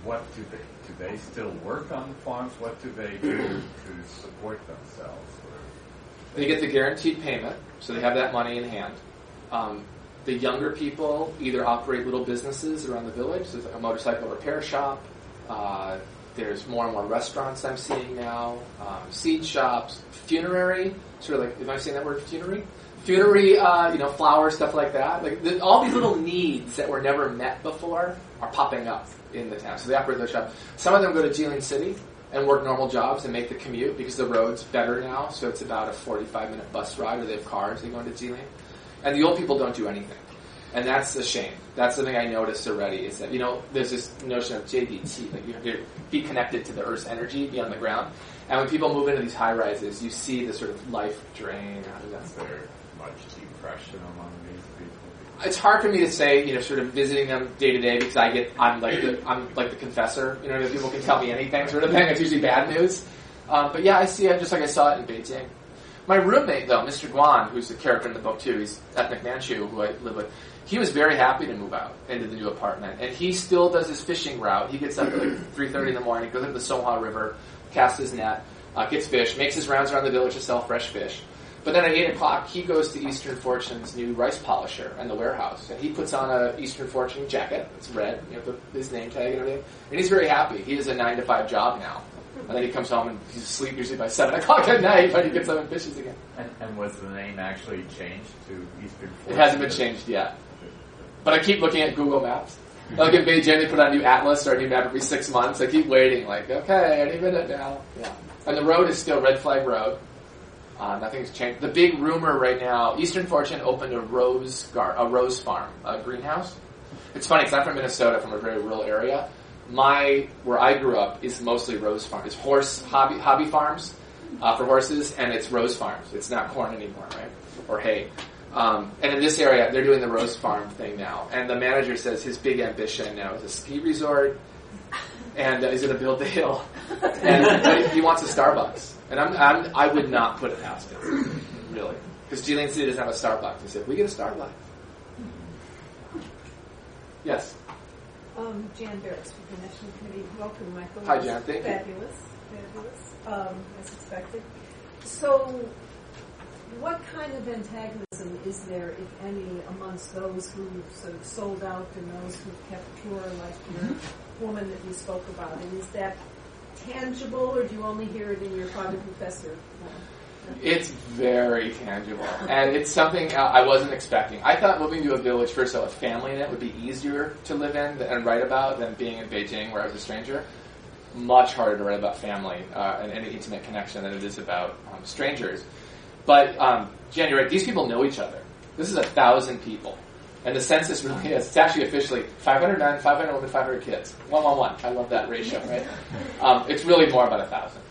what do they do? They still work on the farms? What do they do to support themselves? They get the guaranteed payment, so they have that money in hand. Um, the younger people either operate little businesses around the village. so like a motorcycle repair shop. Uh, there's more and more restaurants I'm seeing now, um, seed shops, funerary, sort of like, am I saying that word, funerary? Funerary, uh, you know, flowers, stuff like that. Like the, all these little needs that were never met before are popping up in the town. So they operate those shops. Some of them go to Jilin City and work normal jobs and make the commute because the road's better now. So it's about a 45 minute bus ride, or they have cars. They go into Jilin, and the old people don't do anything and that's a shame. That's something I noticed already. Is that you know there's this notion of JDT, like you have to be connected to the Earth's energy, be on the ground. And when people move into these high rises, you see the sort of life drain out of them. Is there much depression among these people? It's hard for me to say, you know, sort of visiting them day to day because I get I'm like the I'm like the confessor. You know, people can tell me anything sort of thing. It's usually bad news. Um, but yeah, I see it just like I saw it in Beijing. My roommate, though, Mr. Guan, who's a character in the book too, he's ethnic Manchu who I live with he was very happy to move out into the new apartment, and he still does his fishing route. He gets up at like three thirty in the morning, goes into the Songhua River, casts his net, uh, gets fish, makes his rounds around the village to sell fresh fish. But then at eight o'clock, he goes to Eastern Fortune's new rice polisher and the warehouse, and he puts on a Eastern Fortune jacket. It's red, you know, the, his name tag and everything, and he's very happy. He has a nine to five job now. And then he comes home and he's asleep usually by seven o'clock at night, but he gets up and fishes again. And, and was the name actually changed to Eastern Fortune? It hasn't been changed yet. But I keep looking at Google Maps. Like in Beijing, they put out a new atlas or a new map every six months. I keep waiting, like, okay, any minute now. Yeah. And the road is still Red Flag Road. Uh, nothing's changed. The big rumor right now, Eastern Fortune opened a rose gar- a rose farm, a greenhouse. It's funny because I'm from Minnesota, from a very rural area. My where I grew up is mostly rose farms. It's horse hobby hobby farms uh, for horses, and it's rose farms. It's not corn anymore, right? Or hay. Um, and in this area, they're doing the Rose Farm thing now. And the manager says his big ambition now is a ski resort and uh, he's going to build the hill, and he wants a Starbucks, and I'm, I'm I would not put it past him, really, because Jilin City doesn't have a Starbucks. He said, "We get a Starbucks." Yes. Um, Jan Berris from the National Committee. Welcome, Michael. Hi, Jan. Thank fabulous, you. Fabulous. Um, as expected. So, what kind of antagonism is there, if any, amongst those who sort of sold out and those who kept pure, like your mm-hmm. woman that you spoke about? And is that tangible, or do you only hear it in your father confessor? It's very tangible, and it's something I wasn't expecting. I thought moving to a village first of all, a family in it would be easier to live in and write about than being in Beijing, where I was a stranger. Much harder to write about family uh, and any intimate connection than it is about um, strangers. But um, Jan, you're right. These people know each other. This is a thousand people. And the census really is. It's actually officially 500 men, 500 women, 500 kids. One, one, one. I love that ratio, right? Um, it's really more about a thousand.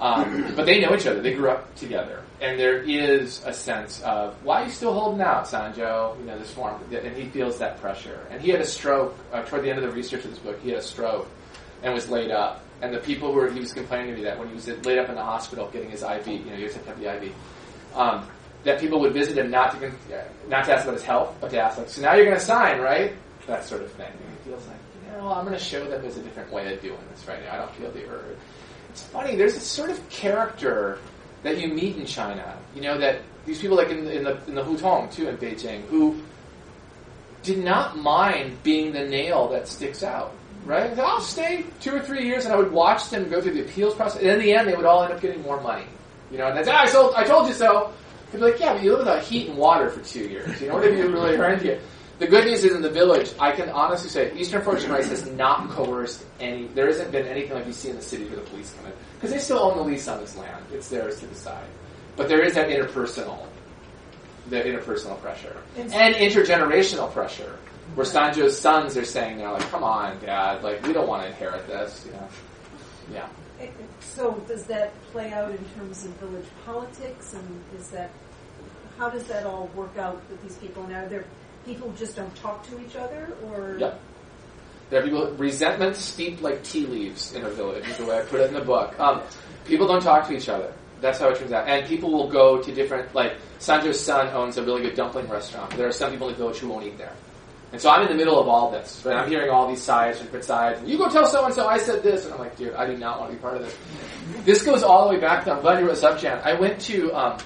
Um, but they know each other. They grew up together. And there is a sense of, why are you still holding out, Sanjo? You know, this form. And he feels that pressure. And he had a stroke uh, toward the end of the research of this book. He had a stroke and was laid up. And the people who were, he was complaining to me that when he was laid up in the hospital getting his IV, you know, he was to have the IV, um, that people would visit him not to not to ask about his health, but to ask like, so now you're going to sign, right? That sort of thing. And he feels like, you know, I'm going to show them there's a different way of doing this right now. I don't feel the urge. It's funny. There's a sort of character that you meet in China. You know that these people, like in, in the in the Hutong too in Beijing, who did not mind being the nail that sticks out. Right? I'll stay two or three years, and I would watch them go through the appeals process. And in the end, they would all end up getting more money. You know, and that's, ah, I, sold, I told you so. They'd be like, yeah, but you live without heat and water for two years. You know, what have you really earned here? The good news is in the village, I can honestly say Eastern Fortune Rice has not coerced any, there hasn't been anything like you see in the city where the police come in. Because they still own the lease on this land. It's theirs to decide. But there is that interpersonal, the interpersonal pressure. And intergenerational pressure. Where Sanjo's sons are saying now, like, come on, dad, like, we don't want to inherit this, you know. Yeah. So does that play out in terms of village politics, and is that how does that all work out with these people? And are there people who just don't talk to each other, or yep. There are people resentment steeped like tea leaves in a village. Is the way I put it in the book. Um, people don't talk to each other. That's how it turns out. And people will go to different like Sanjo's son owns a really good dumpling restaurant. There are some people in the village who won't eat there. And so I'm in the middle of all this, right? I'm hearing all these sides, different sides. You go tell so and so I said this, and I'm like, dude, I do not want to be part of this. This goes all the way back to. I'm glad you wrote up, Jan. I went to. Um,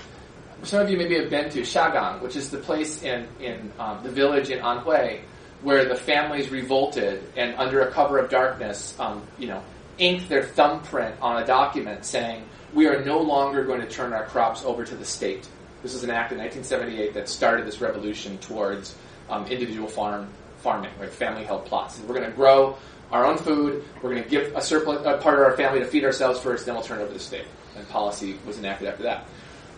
some of you maybe have been to Xiaogang, which is the place in in um, the village in Anhui where the families revolted and under a cover of darkness, um, you know, inked their thumbprint on a document saying, "We are no longer going to turn our crops over to the state." This is an act in 1978 that started this revolution towards um, individual farm farming, right? Family held plots. We're going to grow our own food. We're going to give a surplus a part of our family to feed ourselves first, then we'll turn it over to the state. And policy was enacted after that.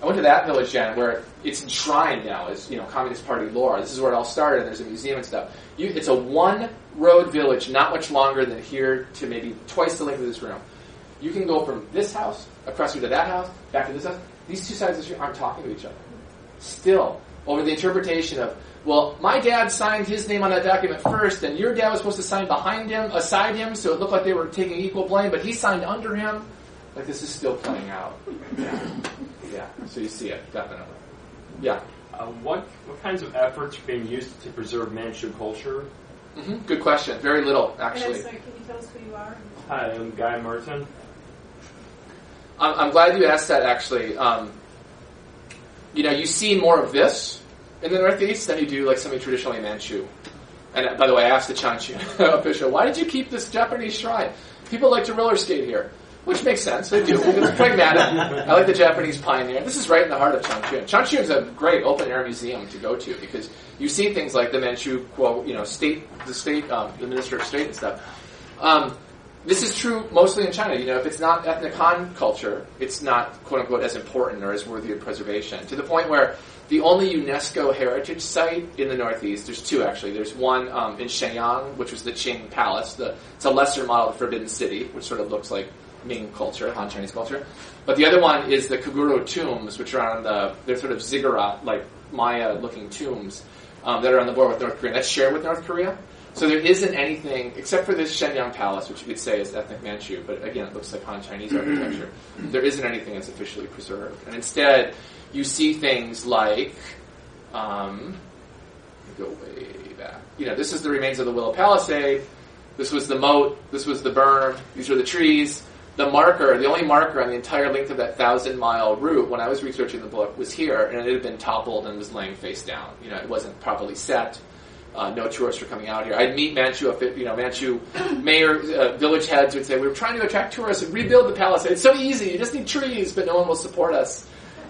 I went to that village, Jen, where it's enshrined now as you know Communist Party lore. This is where it all started. and There's a museum and stuff. You, it's a one road village, not much longer than here to maybe twice the length of this room. You can go from this house across to that house, back to this house. These two sides of the street aren't talking to each other. Still, over the interpretation of well, my dad signed his name on that document first, and your dad was supposed to sign behind him, aside him, so it looked like they were taking equal blame, but he signed under him. Like this is still playing out. Yeah, yeah. So you see it definitely. Yeah. Uh, what what kinds of efforts are being used to preserve Manchu culture? Mm-hmm. Good question. Very little, actually. sorry, can you tell us who you are? Hi, I'm Guy Merton. I'm, I'm glad you asked that. Actually, um, you know, you see more of this in the Northeast then you do like something traditionally Manchu. And by the way, I asked the Chanshu official, why did you keep this Japanese shrine? People like to roller skate here. Which makes sense. They do. It's pragmatic. I like the Japanese pioneer. This is right in the heart of Changchun. Changchun is a great open air museum to go to because you see things like the Manchu, you know, state, the state, um, the minister of state and stuff. Um, this is true mostly in China. You know, if it's not ethnic Han culture, it's not quote unquote as important or as worthy of preservation. To the point where the only UNESCO heritage site in the Northeast, there's two actually. There's one um, in Shenyang, which was the Qing Palace. The, it's a lesser model of the Forbidden City, which sort of looks like Ming culture, Han Chinese culture. But the other one is the Koguryo tombs, which are on the, they're sort of ziggurat, like Maya looking tombs um, that are on the border with North Korea. That's shared with North Korea. So there isn't anything, except for this Shenyang Palace, which you could say is ethnic Manchu, but again, it looks like Han Chinese architecture. There isn't anything that's officially preserved. And instead, you see things like, um, go way back. You know, this is the remains of the Willow Palisade. This was the moat. This was the berm. These are the trees. The marker, the only marker on the entire length of that thousand mile route when I was researching the book was here, and it had been toppled and was laying face down. You know, it wasn't properly set. Uh, no tourists were coming out here. I'd meet Manchu, you know, Manchu mayor, uh, village heads would say, "We are trying to attract tourists and rebuild the palisade. It's so easy. You just need trees, but no one will support us."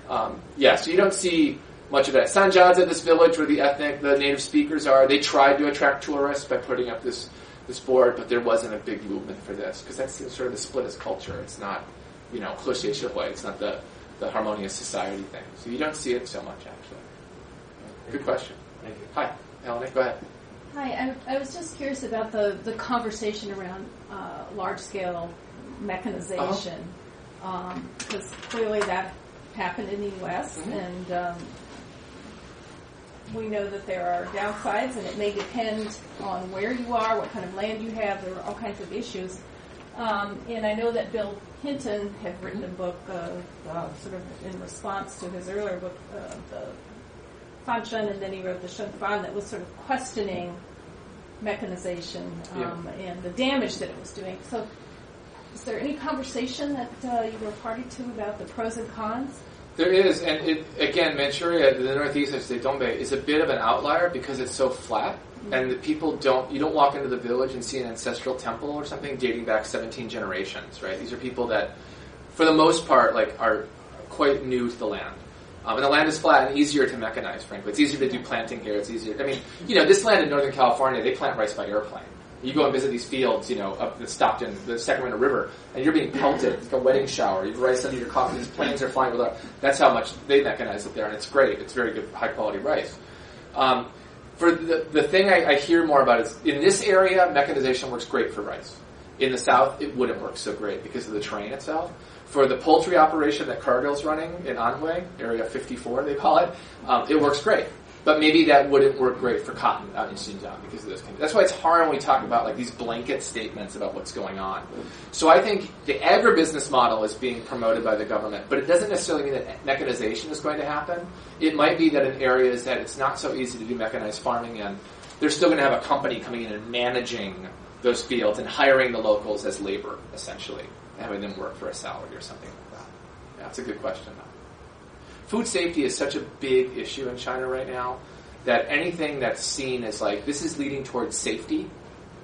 Um, yeah, so you don't see much of that. Sanjiazi, this village where the ethnic, the native speakers are, they tried to attract tourists by putting up this this board, but there wasn't a big movement for this because that's sort of the splittist culture. It's not, you know, cliche It's not the the harmonious society thing. So you don't see it so much actually. Good question. Thank you. Hi, Melanie. Go ahead. Hi, I, I was just curious about the, the conversation around uh, large scale mechanization, Uh-huh. um, because clearly that happened in the U.S. Mhm. and um, we know that there are downsides, and it may depend on where you are, what kind of land you have. There are all kinds of issues. Um, and I know that Bill Hinton had written a book, uh, uh, sort of in response to his earlier book, uh, the Fanshen, and then he wrote the Shenfan, that was sort of questioning mechanization um, and the damage that it was doing. So, is there any conversation that uh, you were party to about the pros and cons? There is, and it, again, Manchuria, the northeast of Setombe, is a bit of an outlier because it's so flat, and the people don't. You don't walk into the village and see an ancestral temple or something dating back 17 generations, right? These are people that, for the most part, like are quite new to the land. Um, and the land is flat and easier to mechanize, frankly. It's easier to do planting here. It's easier. I mean, you know, this land in Northern California, they plant rice by airplane. You go and visit these fields, you know, up the Stockton, the Sacramento River, and you're being pelted. Like a wedding shower. You have rice under your coffee. These planes are flying without. That's how much they mechanize it there, and it's great. It's very good, high quality rice. Um, for the, the thing I, I hear more about is in this area, mechanization works great for rice. In the south, it wouldn't work so great because of the terrain itself. For the poultry operation that Cargill's running in Anhui, Area 54 they call it, um, it works great. But maybe that wouldn't work great for cotton out in Xinjiang because of those. That's why it's hard when we talk about like these blanket statements about what's going on. So I think the agribusiness model is being promoted by the government, but it doesn't necessarily mean that mechanization is going to happen. It might be that in areas that it's not so easy to do mechanized farming in, they're still going to have a company coming in and managing those fields and hiring the locals as labor, essentially, having them work for a salary or something like that. Yeah, it's a good question. Though. Food safety is such a big issue in China right now that anything that's seen as like this is leading towards safety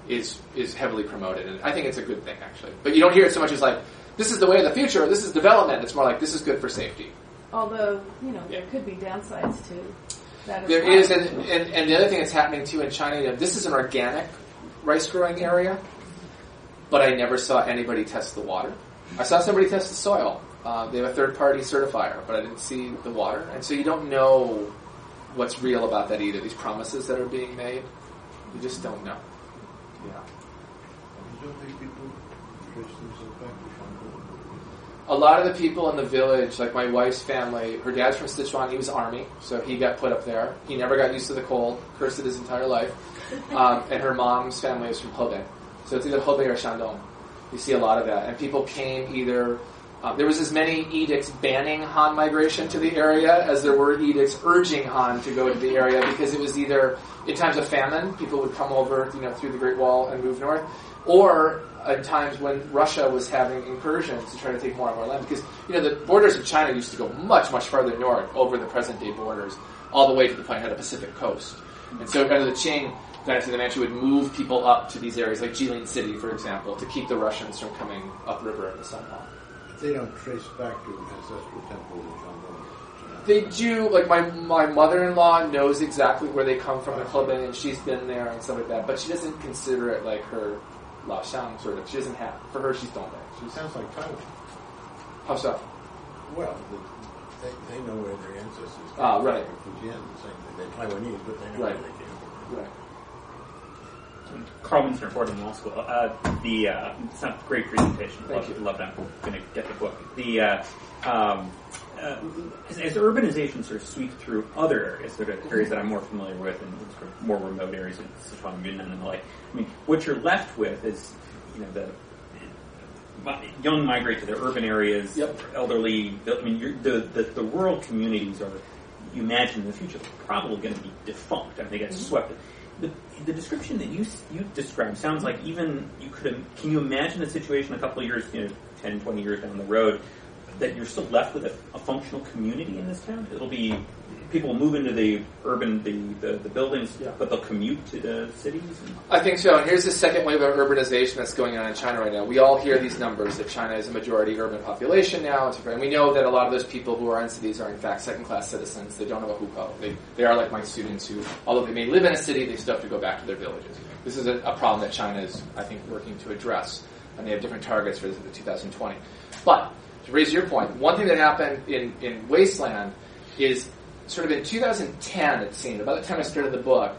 is is heavily promoted, and I think it's a good thing actually. But you don't hear it so much as like this is the way of the future, this is development. It's more like this is good for safety. Although, you know, there could be downsides too. that as There and, and, and the other thing that's happening too in China, you know, this is an organic rice growing area, but I never saw anybody test the water. I saw somebody test the soil. Uh, they have a third party certifier, but I didn't see the water, and so you don't know what's real about that either. These promises that are being made, you just don't know. Yeah. A lot of the people in the village, like my wife's family, her dad's from Sichuan. He was army, so he got put up there. He never got used to the cold, cursed it his entire life. Um, and her mom's family is from Hebei, so it's either Hebei or Shandong. You see a lot of that, and people came either. Um, there was as many edicts banning Han migration to the area as there were edicts urging Han to go to the area because it was either in times of famine, people would come over, you know, through the Great Wall and move north, or at times when Russia was having incursions to try to take more and more land. Because you know the borders of China used to go much much farther north over the present day borders, all the way to the point of the Pacific coast. And so under the Qing dynasty, the Manchu would move people up to these areas, like Jilin City, for example, to keep the Russians from coming upriver in the Songhua. They don't trace back to an ancestral temple in Shandong. They do, like my my mother-in-law knows exactly where they come from in Hebei, and she's been there and stuff like that. But she doesn't consider it like her La Shang sort of. She doesn't have for her. She's Dongbei. It She's sounds like Taiwan. how so? Well, the, they, they know where their ancestors Ah, right. Fujian, the same thing. They're Taiwanese, but they know Right. where they came from. Right. Carl Minzner, Fordham Law School. Uh, the uh, it's not a great presentation. Thank love, you. love it. I'm going to get the book. The uh, um, uh, as, as urbanization sort of sweeps through other areas, sort of areas that I'm more familiar with, and sort of more remote areas of Sichuan, Yunnan, and the like. I mean, what you're left with is, you know, the young migrate to the urban areas, Yep. elderly. I mean, you're, the, the the rural communities are, you imagine in the future, probably going to be defunct. I mean, they get swept. The, description that you you described sounds like even you could. Can you imagine a situation a couple of years, you know, 10, 20 years down the road, that you're still left with a, a functional community in this town? It'll be people move into the urban the the, the buildings, Yeah. but they'll commute to the cities. I think so. And here's the second wave of urbanization that's going on in China right now. We all hear these numbers that China is a majority urban population now, and. And we know that a lot of those people who are in cities are in fact second-class citizens. They don't have a hukou. They, they are like my students who, although they may live in a city, they still have to go back to their villages. This is a, a problem that China is, I think, working to address, and they have different targets for the 2020. But to raise your point, one thing that happened in, in Wasteland is sort of in 2010, it seemed, about the time I started the book,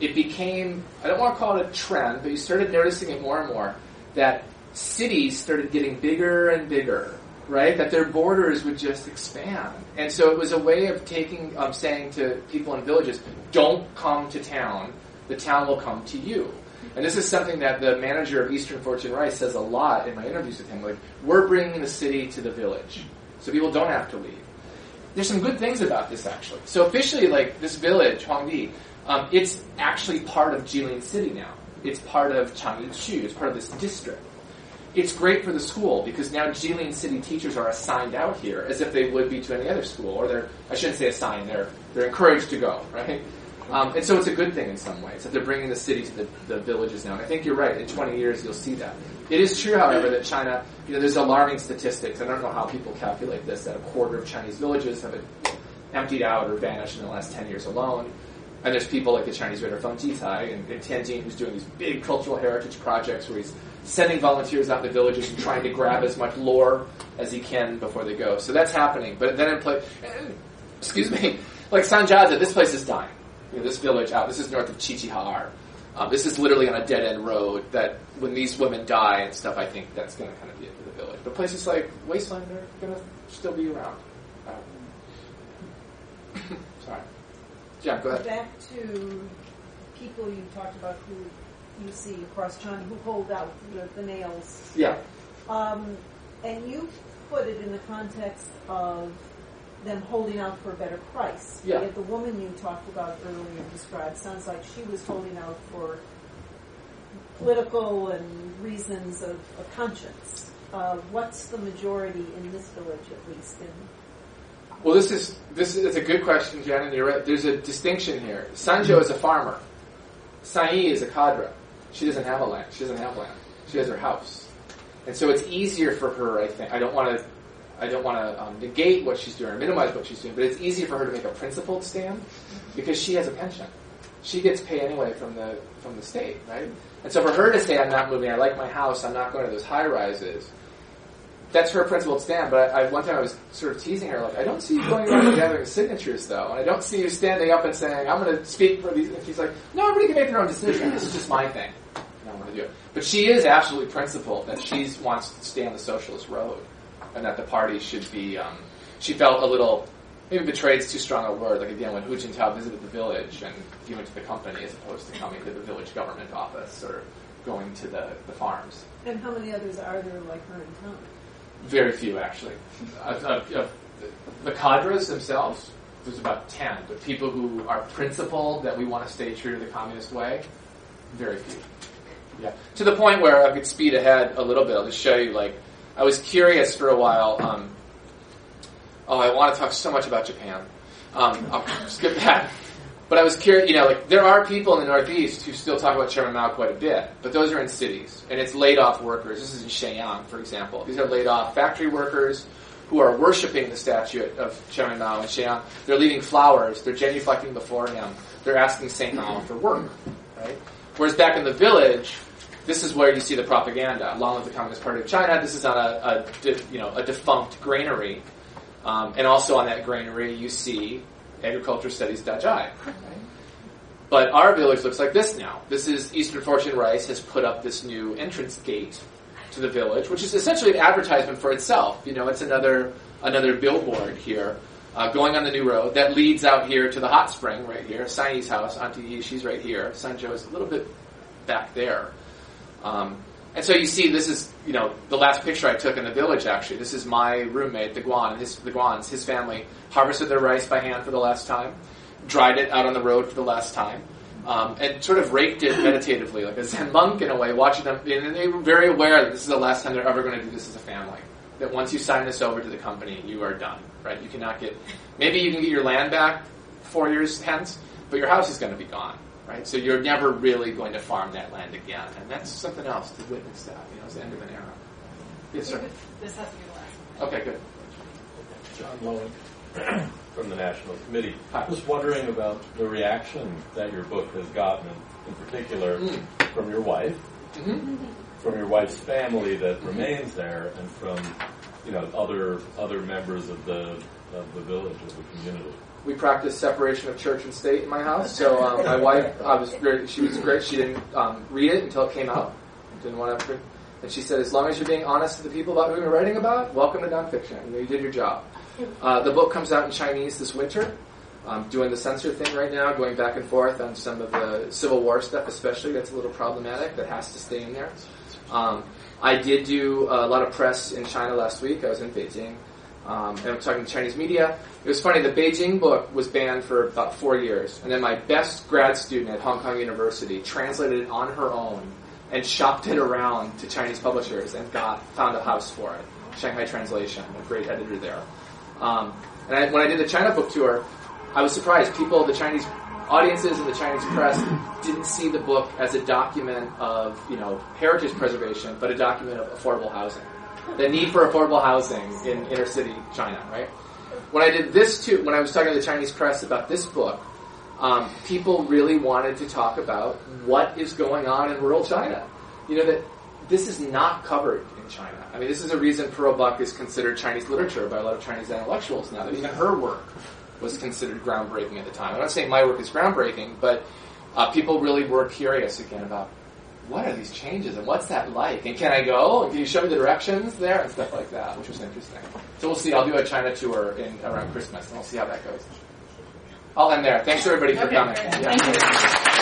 it became, I don't want to call it a trend, but you started noticing it more and more, that cities started getting bigger and bigger, right? That their borders would just expand. And so it was a way of taking, um, saying to people in villages, don't come to town, the town will come to you. And this is something that the manager of Eastern Fortune Rice says a lot in my interviews with him. Like, we're bringing the city to the village, so people don't have to leave there's some good things about this actually. So officially, like this village, Huangdi, um, it's actually part of Jilin City now. It's part of Changyichu. It's part of this district. It's great for the school because now Jilin City teachers are assigned out here as if they would be to any other school, or they're I shouldn't say assigned. They're they're encouraged to go, right? Um, and so it's a good thing in some ways that they're bringing the city to the, the villages now. And I think you're right. In 20 years, you'll see that. It is true, however, that China, you know, there's alarming statistics. I don't know how people calculate this. That a quarter of Chinese villages have emptied out or vanished in the last 10 years alone. And there's people like the Chinese writer Feng Jicai in, in Tianjin who's doing these big cultural heritage projects where he's sending volunteers out to villages and trying to grab as much lore as he can before they go. So that's happening. But then in play, excuse me, like Sanjiazi, this place is dying. You know, this village out, this is north of Qiqihar. Um, this is literally on a dead end road that when these women die and stuff, I think that's going to kind of be it for the village. But places like Wasteland are going to still be around. Um, sorry. Yeah, go ahead. Back to people you talked about who you see across China who hold out the, the nails. Yeah. Um, and you put it in the context of them holding out for a better price. Yeah. Yet the woman you talked about earlier described sounds like she was holding out for political and reasons of, of conscience. Uh, what's the majority in this village, at least? In Well, this is this is a good question, Jen, and you're right. There's a distinction here. Sanjo is a farmer. Sai is a cadre. She doesn't have a land. She doesn't have land. She has her house, and so it's easier for her. I think I don't want to. I don't want to um, negate what she's doing or minimize what she's doing, but it's easier for her to make a principled stand because she has a pension. She gets paid anyway from the from the state, right? And so for her to say, "I'm not moving. I like my house. I'm not going to those high rises," that's her principled stand. But I, I, one time I was sort of teasing her, like, I don't see you going around gathering signatures, though, and I don't see you standing up and saying, "I'm going to speak for these." And she's like, "No, everybody can make their own decision. This is just my thing. I'm to do it." But she is absolutely principled that she wants to stay on the socialist road, and that the party should be. Um, she felt a little. Maybe betrayed is too strong a word. Like again, when Hu Jintao visited the village and he went to the company as opposed to coming to the village government office or going to the, the farms. and how many others are there like her in town? Very few, actually. Of, of, of the cadres themselves, there's about 10. But people who are principled that we want to stay true to the communist way, very few. Yeah. To the point where I could speed ahead a little bit. I'll just show you, like, I was curious for a while. Um, oh, I want to talk so much about Japan. Um, I'll skip that. But I was curious, you know, like there are people in the Northeast who still talk about Chairman Mao quite a bit, but those are in cities, and it's laid off workers. This is in Shenyang, for example. These are laid off factory workers who are worshiping the statue of Chairman Mao in Shenyang. They're leaving flowers, they're genuflecting before him, they're asking Saint Mao for work, right? Whereas back in the village, this is where you see the propaganda. Along with the Communist Party of China, this is on a, a de- you know a defunct granary, um, and also on that granary you see agriculture studies Dazhai. But our village looks like this now. This is Eastern Fortune Rice has put up this new entrance gate to the village, which is essentially an advertisement for itself. You know, it's another another billboard here uh, going on the new road that leads out here to the hot spring right here. Sai's house, Auntie Yi, she's right here. Sanjo is a little bit back there. Um, and so you see, this is you know the last picture I took in the village. Actually, this is my roommate, the Guan, his the Guans, his family harvested their rice by hand for the last time, dried it out on the road for the last time, um, and sort of raked it meditatively, like a Zen monk in a way, watching them. And they were very aware that this is the last time they're ever going to do this as a family. That once you sign this over to the company, you are done. Right? You cannot get. Maybe you can get your land back four years hence, but your house is going to be gone. Right? So you're never really going to farm that land again, and that's something else to witness that. You know, it's the end of an era. Yes, sir. This has to be the last. Okay, good. John Lowen from the National Committee. Hi. I was wondering about the reaction that your book has gotten, in particular Mm. from your wife, hmm from your wife's family that remains there, and from you know other other members of the of the village of the community. we practice separation of church and state in my house. So um, my wife, I was very, she was great. She didn't um, read it until it came out. Didn't want to. And she said, as long as you're being honest to the people about who you're writing about, welcome to nonfiction. You, know, you did your job. Uh, the book comes out in Chinese this winter. I'm doing the censor thing right now, going back and forth on some of the Civil War stuff, especially. That's a little problematic. That has to stay in there. Um, I did do a lot of press in China last week. I was in Beijing. Um, and I'm talking to Chinese media. It was funny, the Beijing book was banned for about four years. And then my best grad student at Hong Kong University translated it on her own and shopped it around to Chinese publishers and got found a house for it. Shanghai Translation, a great editor there. Um, and I, when I did the China book tour, I was surprised. People, the Chinese audiences and the Chinese press didn't see the book as a document of, you know, heritage preservation, but a document of affordable housing. The need for affordable housing in inner city China, right? When I did this too, when I was talking to the Chinese press about this book, um, people really wanted to talk about what is going on in rural China. You know that this is not covered in China. I mean, this is a reason Pearl Buck is considered Chinese literature by a lot of Chinese intellectuals now. That even her work was considered groundbreaking at the time. I'm not saying my work is groundbreaking, but uh, people really were curious again about what are these changes and what's that like? And can I go? And can you show me the directions there and stuff like that, which was interesting. So we'll see. I'll do a China tour in around Christmas, and we'll see how that goes. I'll end there. Thanks everybody for Okay, coming. Yeah.